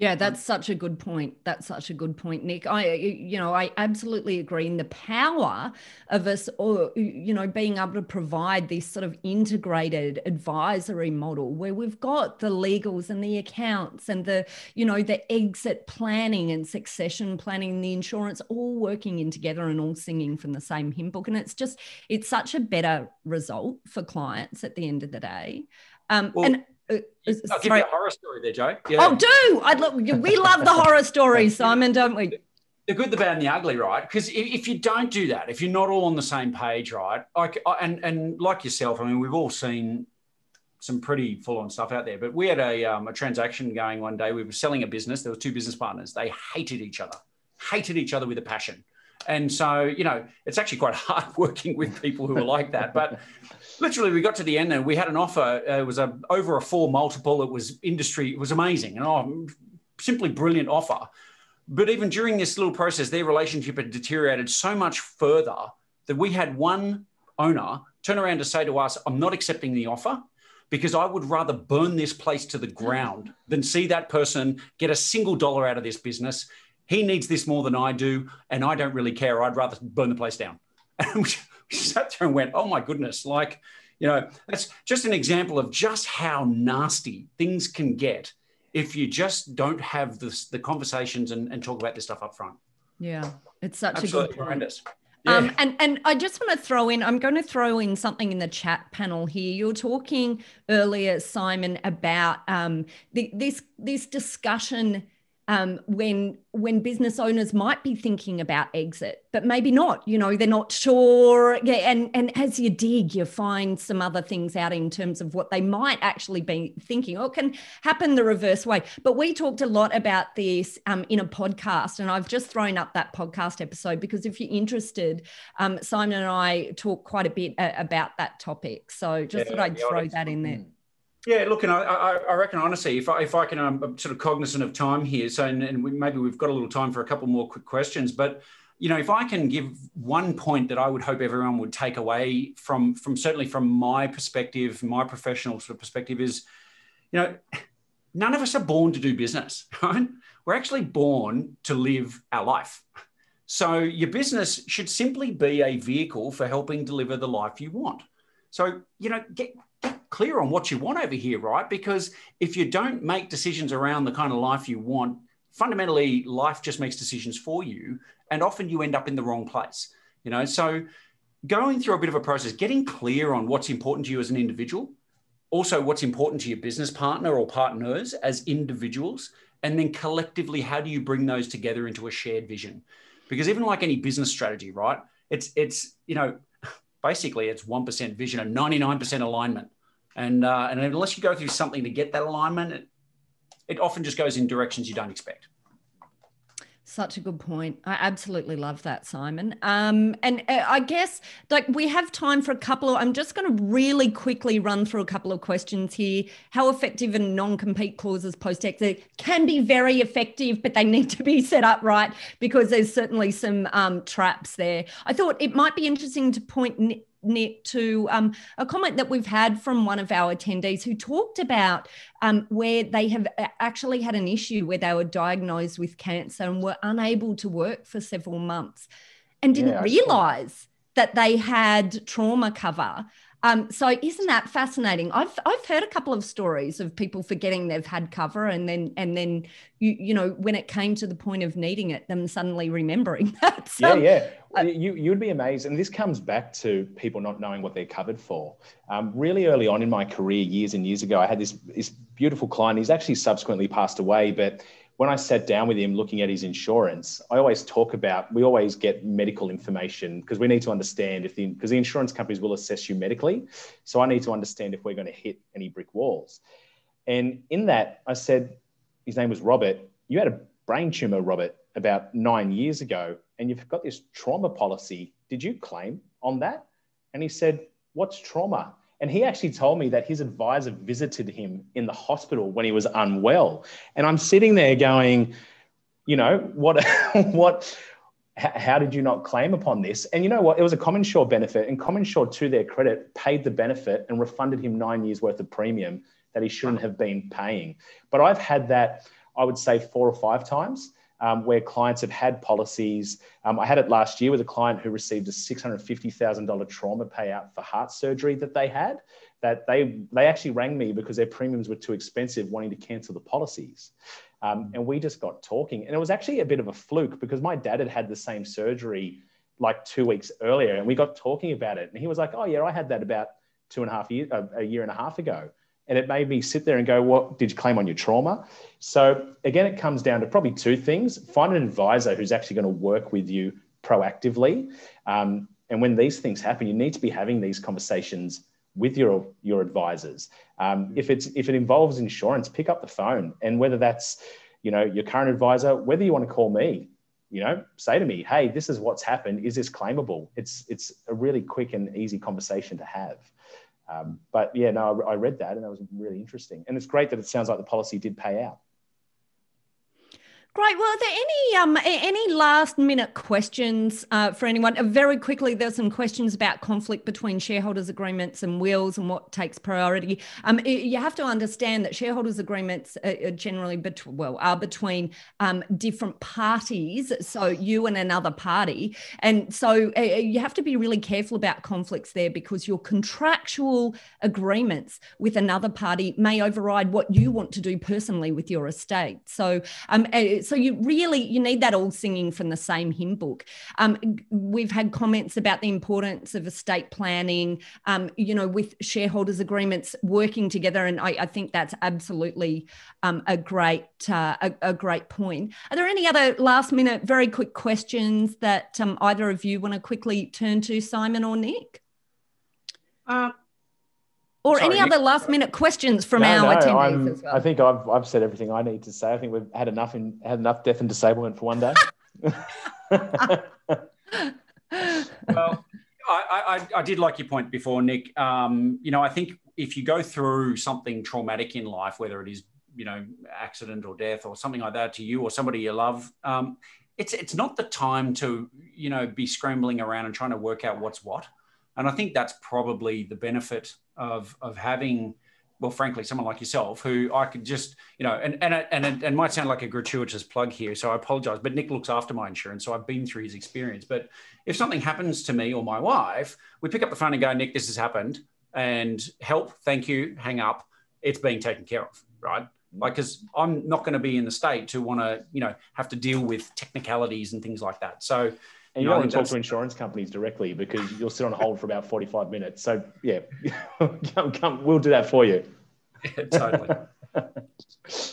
Yeah, that's such a good point. That's such a good point, Nick. I, you know, I absolutely agree in the power of us, or you know, being able to provide this sort of integrated advisory model where we've got the legals and the accounts and the, you know, the exit planning and succession planning, the insurance, all working in together and all singing from the same hymn book. And it's just, it's such a better result for clients at the end of the day. Um, well, and uh, I'll give you a horror story there, Joe. Yeah. Oh, do I'd look? We love the horror stories, Simon, don't we? The good, the bad, and the ugly, right? Because if you don't do that, if you're not all on the same page, right? Like, and and like yourself, I mean, we've all seen some pretty full-on stuff out there. But we had a um, a transaction going one day. We were selling a business. There were two business partners. They hated each other, hated each other with a passion. And so, you know, it's actually quite [LAUGHS] hard working with people who are like that. But literally we got to the end and we had an offer. Uh, it was a over a four multiple. It was industry. It was amazing and oh, simply brilliant offer. But even during this little process, their relationship had deteriorated so much further that we had one owner turn around to say to us, "I'm not accepting the offer." Because I would rather burn this place to the ground than see that person get a single dollar out of this business. He needs this more than I do, and I don't really care. I'd rather burn the place down. [LAUGHS] And [LAUGHS] we sat there and went, oh my goodness, like, you know, that's just an example of just how nasty things can get if you just don't have this, the conversations and, and talk about this stuff up front. Yeah, it's such Absolutely a good point. horrendous. Yeah. Um, and and I just want to throw in. I'm going to throw in something in the chat panel here. You're talking earlier, Simon, about um, the, this this discussion um, when when business owners might be thinking about exit, but maybe not. You know, they're not sure. And and as you dig, you find some other things out in terms of what they might actually be thinking. Or it can happen the reverse way. But we talked a lot about this um, in a podcast, and I've just thrown up that podcast episode because if you're interested, um, Simon and I talk quite a bit uh, about that topic. So just yeah, thought I'd throw that in there. Yeah, look, and I, I, reckon honestly, if I, if I can, I'm um, sort of cognizant of time here, so and, and we, maybe we've got a little time for a couple more quick questions, but you know, if I can give one point that I would hope everyone would take away from from certainly from my perspective, my professional sort of perspective is, you know, none of us are born to do business, [LAUGHS] right? We're actually born to live our life. So your business should simply be a vehicle for helping deliver the life you want. So, you know, get clear on what you want over here, right? Because if you don't make decisions around the kind of life you want, fundamentally life just makes decisions for you. And often you end up in the wrong place, you know? So going through a bit of a process, getting clear on what's important to you as an individual, also what's important to your business partner or partners as individuals, and then collectively, how do you bring those together into a shared vision? Because even like any business strategy, right? It's it's you know basically it's 1% vision and 99% alignment. And, uh, and unless you go through something to get that alignment, it, it often just goes in directions you don't expect. Such a good point. I absolutely love that, Simon. Um, and uh, I guess like we have time for a couple of. I'm just going to really quickly run through a couple of questions here. How effective and non-compete clauses post exit can be very effective, but they need to be set up right because there's certainly some um, traps there. I thought it might be interesting to point Nick, to um, a comment that we've had from one of our attendees who talked about um, where they have actually had an issue where they were diagnosed with cancer and were unable to work for several months and didn't yeah, realize that they had trauma cover. Um, so isn't that fascinating? I've I've heard a couple of stories of people forgetting they've had cover and then and then you you know when it came to the point of needing it, them suddenly remembering [LAUGHS] that. So, yeah, yeah. Uh, you you'd be amazed, and this comes back to people not knowing what they're covered for. Um, really early on in my career, years and years ago, I had this this beautiful client. He's actually subsequently passed away, but when I sat down with him looking at his insurance, I always talk about we always get medical information because we need to understand if the because the insurance companies will assess you medically. So I need to understand if we're going to hit any brick walls. And in that, I said, his name was Robert. You had a brain tumor, Robert, about nine years ago, and you've got this trauma policy. Did you claim on that? And he said, What's trauma? And he actually told me that his advisor visited him in the hospital when he was unwell. And I'm sitting there going, you know, what, [LAUGHS] what, how did you not claim upon this? And you know what? It was a CommInsure benefit, and CommInsure, to their credit, paid the benefit and refunded him nine years worth of premium that he shouldn't have been paying. But I've had that, I would say, four or five times um, where clients have had policies. Um, I had it last year with a client who received a $650,000 trauma payout for heart surgery that they had. That they they actually rang me because their premiums were too expensive, wanting to cancel the policies. Um, and we just got talking, and it was actually a bit of a fluke because my dad had had the same surgery like two weeks earlier, and we got talking about it. And he was like, "Oh yeah, I had that about two and a half years, uh, a year and a half ago." And it made me sit there and go, what did you claim on your trauma? So again, it comes down to probably two things. Find an advisor who's actually going to work with you proactively. Um, and when these things happen, you need to be having these conversations with your your advisors. Um, if it's if it involves insurance, pick up the phone. And whether that's you know your current advisor, whether you want to call me, you know, say to me, hey, this is what's happened. Is this claimable? It's it's a really quick and easy conversation to have. Um, but yeah, no, I read that and that was really interesting. And it's great that it sounds like the policy did pay out. Great. Well, are there any um, any last minute questions uh, for anyone? Uh, very quickly, there's some questions about conflict between shareholders agreements and wills and what takes priority. Um, you have to understand that shareholders agreements are generally bet- well are between um, different parties, so you and another party, and so uh, you have to be really careful about conflicts there because your contractual agreements with another party may override what you want to do personally with your estate. So um, uh, so you really you need that all singing from the same hymn book. Um, we've had comments about the importance of estate planning, um, you know, with shareholders agreements working together, and I, I think that's absolutely um, a great uh, a, a, great point. Are there any other last minute, very quick questions that um, either of you want to quickly turn to, Simon or Nick? Uh, or Sorry, any other last minute questions from no, our no, attendees I'm, as well? I think I've, I've said everything I need to say. I think we've had enough in had enough death and disablement for one day. [LAUGHS] well, I, I, I, did like your point before, Nick. Um, you know, I think if you go through something traumatic in life, whether it is you know accident or death or something like that to you or somebody you love, um, it's it's not the time to you know be scrambling around and trying to work out what's what. And I think that's probably the benefit of of having well, frankly, someone like yourself, who I could just, you know, and and and it, and might sound like a gratuitous plug here, so I apologize. But Nick looks after my insurance, so I've been through his experience. But if something happens to me or my wife, we pick up the phone and go, Nick, this has happened, and help, thank you, hang up. It's being taken care of, right? Like, because I'm not going to be in the state to want to, you know, have to deal with technicalities and things like that. So and you don't want to talk to insurance companies directly because you'll sit on hold for about 45 minutes. So, yeah, [LAUGHS] come, come, we'll do that for you. Yeah, totally. [LAUGHS]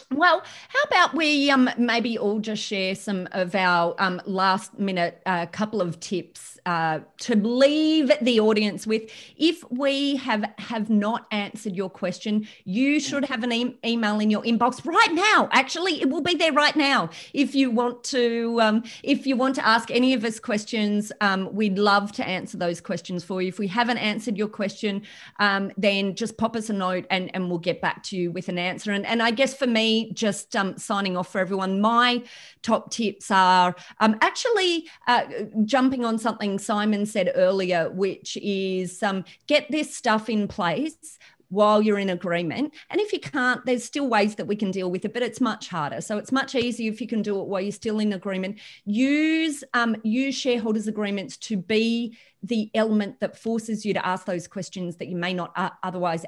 Well, how about we um, maybe all just share some of our um, last minute uh, couple of tips uh, to leave the audience with. If we have have not answered your question, you should have an e- email in your inbox right now. Actually, it will be there right now. If you want to, um, if you want to ask any of us questions, um, we'd love to answer those questions for you. If we haven't answered your question, um, then just pop us a note and, and we'll get back to you with an answer. And, and I guess for me, just um, signing off for everyone, my top tips are um, actually uh, jumping on something Simon said earlier, which is um, get this stuff in place while you're in agreement. And if you can't, there's still ways that we can deal with it, but it's much harder. So it's much easier if you can do it while you're still in agreement. Use um, use shareholders agreements to be the element that forces you to ask those questions that you may not uh, otherwise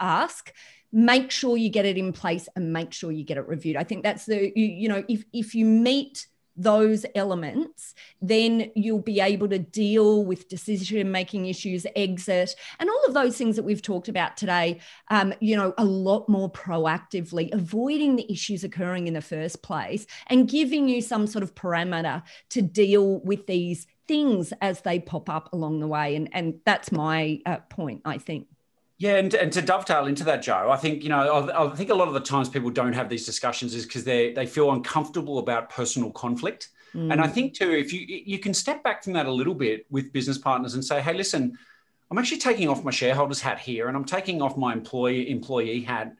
ask make sure you get it in place and make sure you get it reviewed i think that's the you, you know if if you meet those elements, then you'll be able to deal with decision making issues, exit, and all of those things that we've talked about today, um, you know, a lot more proactively, avoiding the issues occurring in the first place and giving you some sort of parameter to deal with these things as they pop up along the way. And, and that's my uh, point, I think. Yeah, and, and to dovetail into that, Joe, I think you know I, I think a lot of the times people don't have these discussions is because they they feel uncomfortable about personal conflict. Mm. And I mm. think too, if you you can step back from that a little bit with business partners and say, hey, listen, I'm actually taking off my shareholders hat here, and I'm taking off my employee employee hat.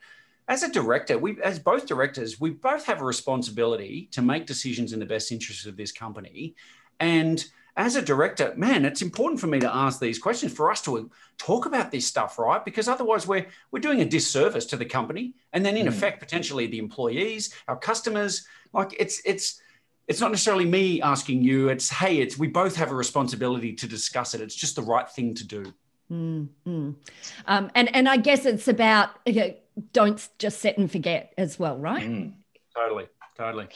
As a director, we as both directors, we both have a responsibility to make decisions in the best interest of this company, and as a director, man, it's important for me to ask these questions for us to talk about this stuff, right? Because otherwise, we're we're doing a disservice to the company, and then in mm. effect, potentially the employees, our customers. Like it's it's it's not necessarily me asking you. It's hey, it's we both have a responsibility to discuss it. It's just the right thing to do. Mm, mm. Um, and and I guess it's about you know, don't just set and forget as well, right? Mm. Totally, totally.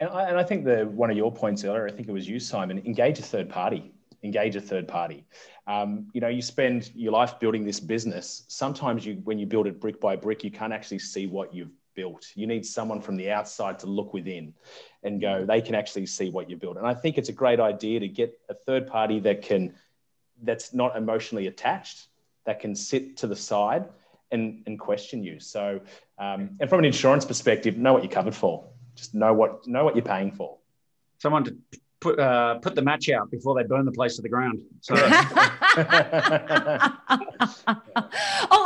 And I, and I think the one of your points earlier, I think it was you, Simon, engage a third party. Engage a third party. Um, you know, you spend your life building this business. Sometimes you, when you build it brick by brick, you can't actually see what you've built. You need someone from the outside to look within and go, they can actually see what you built. And I think it's a great idea to get a third party that can, that's not emotionally attached, that can sit to the side and, and question you. So, um, and from an insurance perspective, know what you're covered for just know what know what you're paying for. Someone to put uh, put the match out before they burn the place to the ground. So. [LAUGHS] [LAUGHS] [LAUGHS] oh,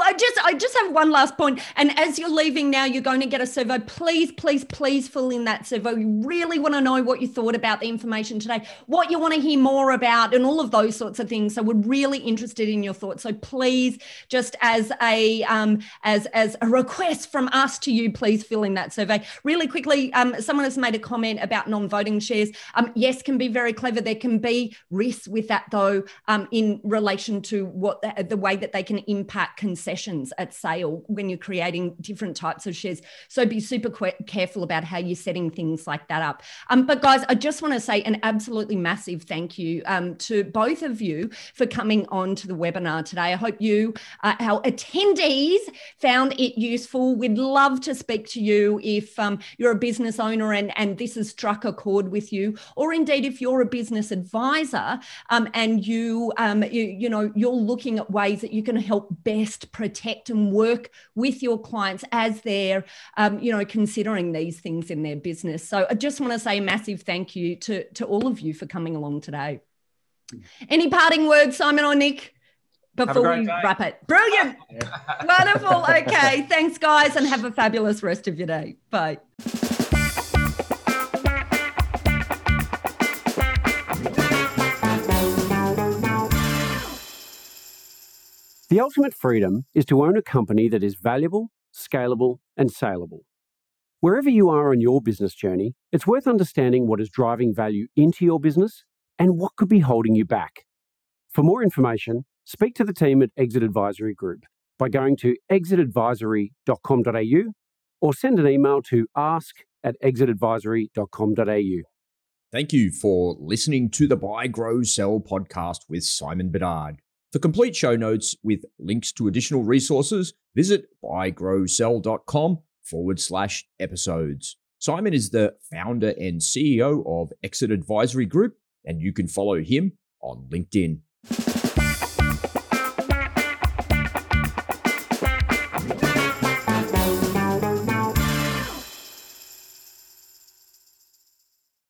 I just have one last point. And as you're leaving now, you're going to get a survey. Please, please, please fill in that survey. We really want to know what you thought about the information today, what you want to hear more about, and all of those sorts of things. So we're really interested in your thoughts. So please, just as a um, as as a request from us to you, please fill in that survey. Really quickly, um, someone has made a comment about non-voting shares. Um, yes, can be very clever. There can be risks with that though, um, in relation to what the, the way that they can impact concessions at sale when you're creating different types of shares. So be super careful about how you're setting things like that up. Um, but guys, I just want to say an absolutely massive thank you um, to both of you for coming on to the webinar today. I hope you, uh, our attendees, found it useful. We'd love to speak to you if um, you're a business owner and, and this has struck a chord with you, or indeed if you're a business advisor um, and you, um, you, you know, you're looking at ways that you can help best protect and work with your clients as they're, um, you know, considering these things in their business. So I just want to say a massive thank you to, to all of you for coming along today. Any parting words, Simon or Nick? Before we day. wrap it. Brilliant. [LAUGHS] Wonderful. Okay. Thanks, guys, and have a fabulous rest of your day. Bye. The ultimate freedom is to own a company that is valuable, scalable, and saleable. Wherever you are on your business journey, it's worth understanding what is driving value into your business and what could be holding you back. For more information, speak to the team at Exit Advisory Group by going to exitadvisory.com.au or send an email to ask at exitadvisory.com.au. Thank you for listening to the Buy, Grow, Sell podcast with Simon Bedard. For complete show notes with links to additional resources, visit buygrowsell.com forward slash episodes. Simon is the founder and CEO of Exit Advisory Group, and you can follow him on LinkedIn.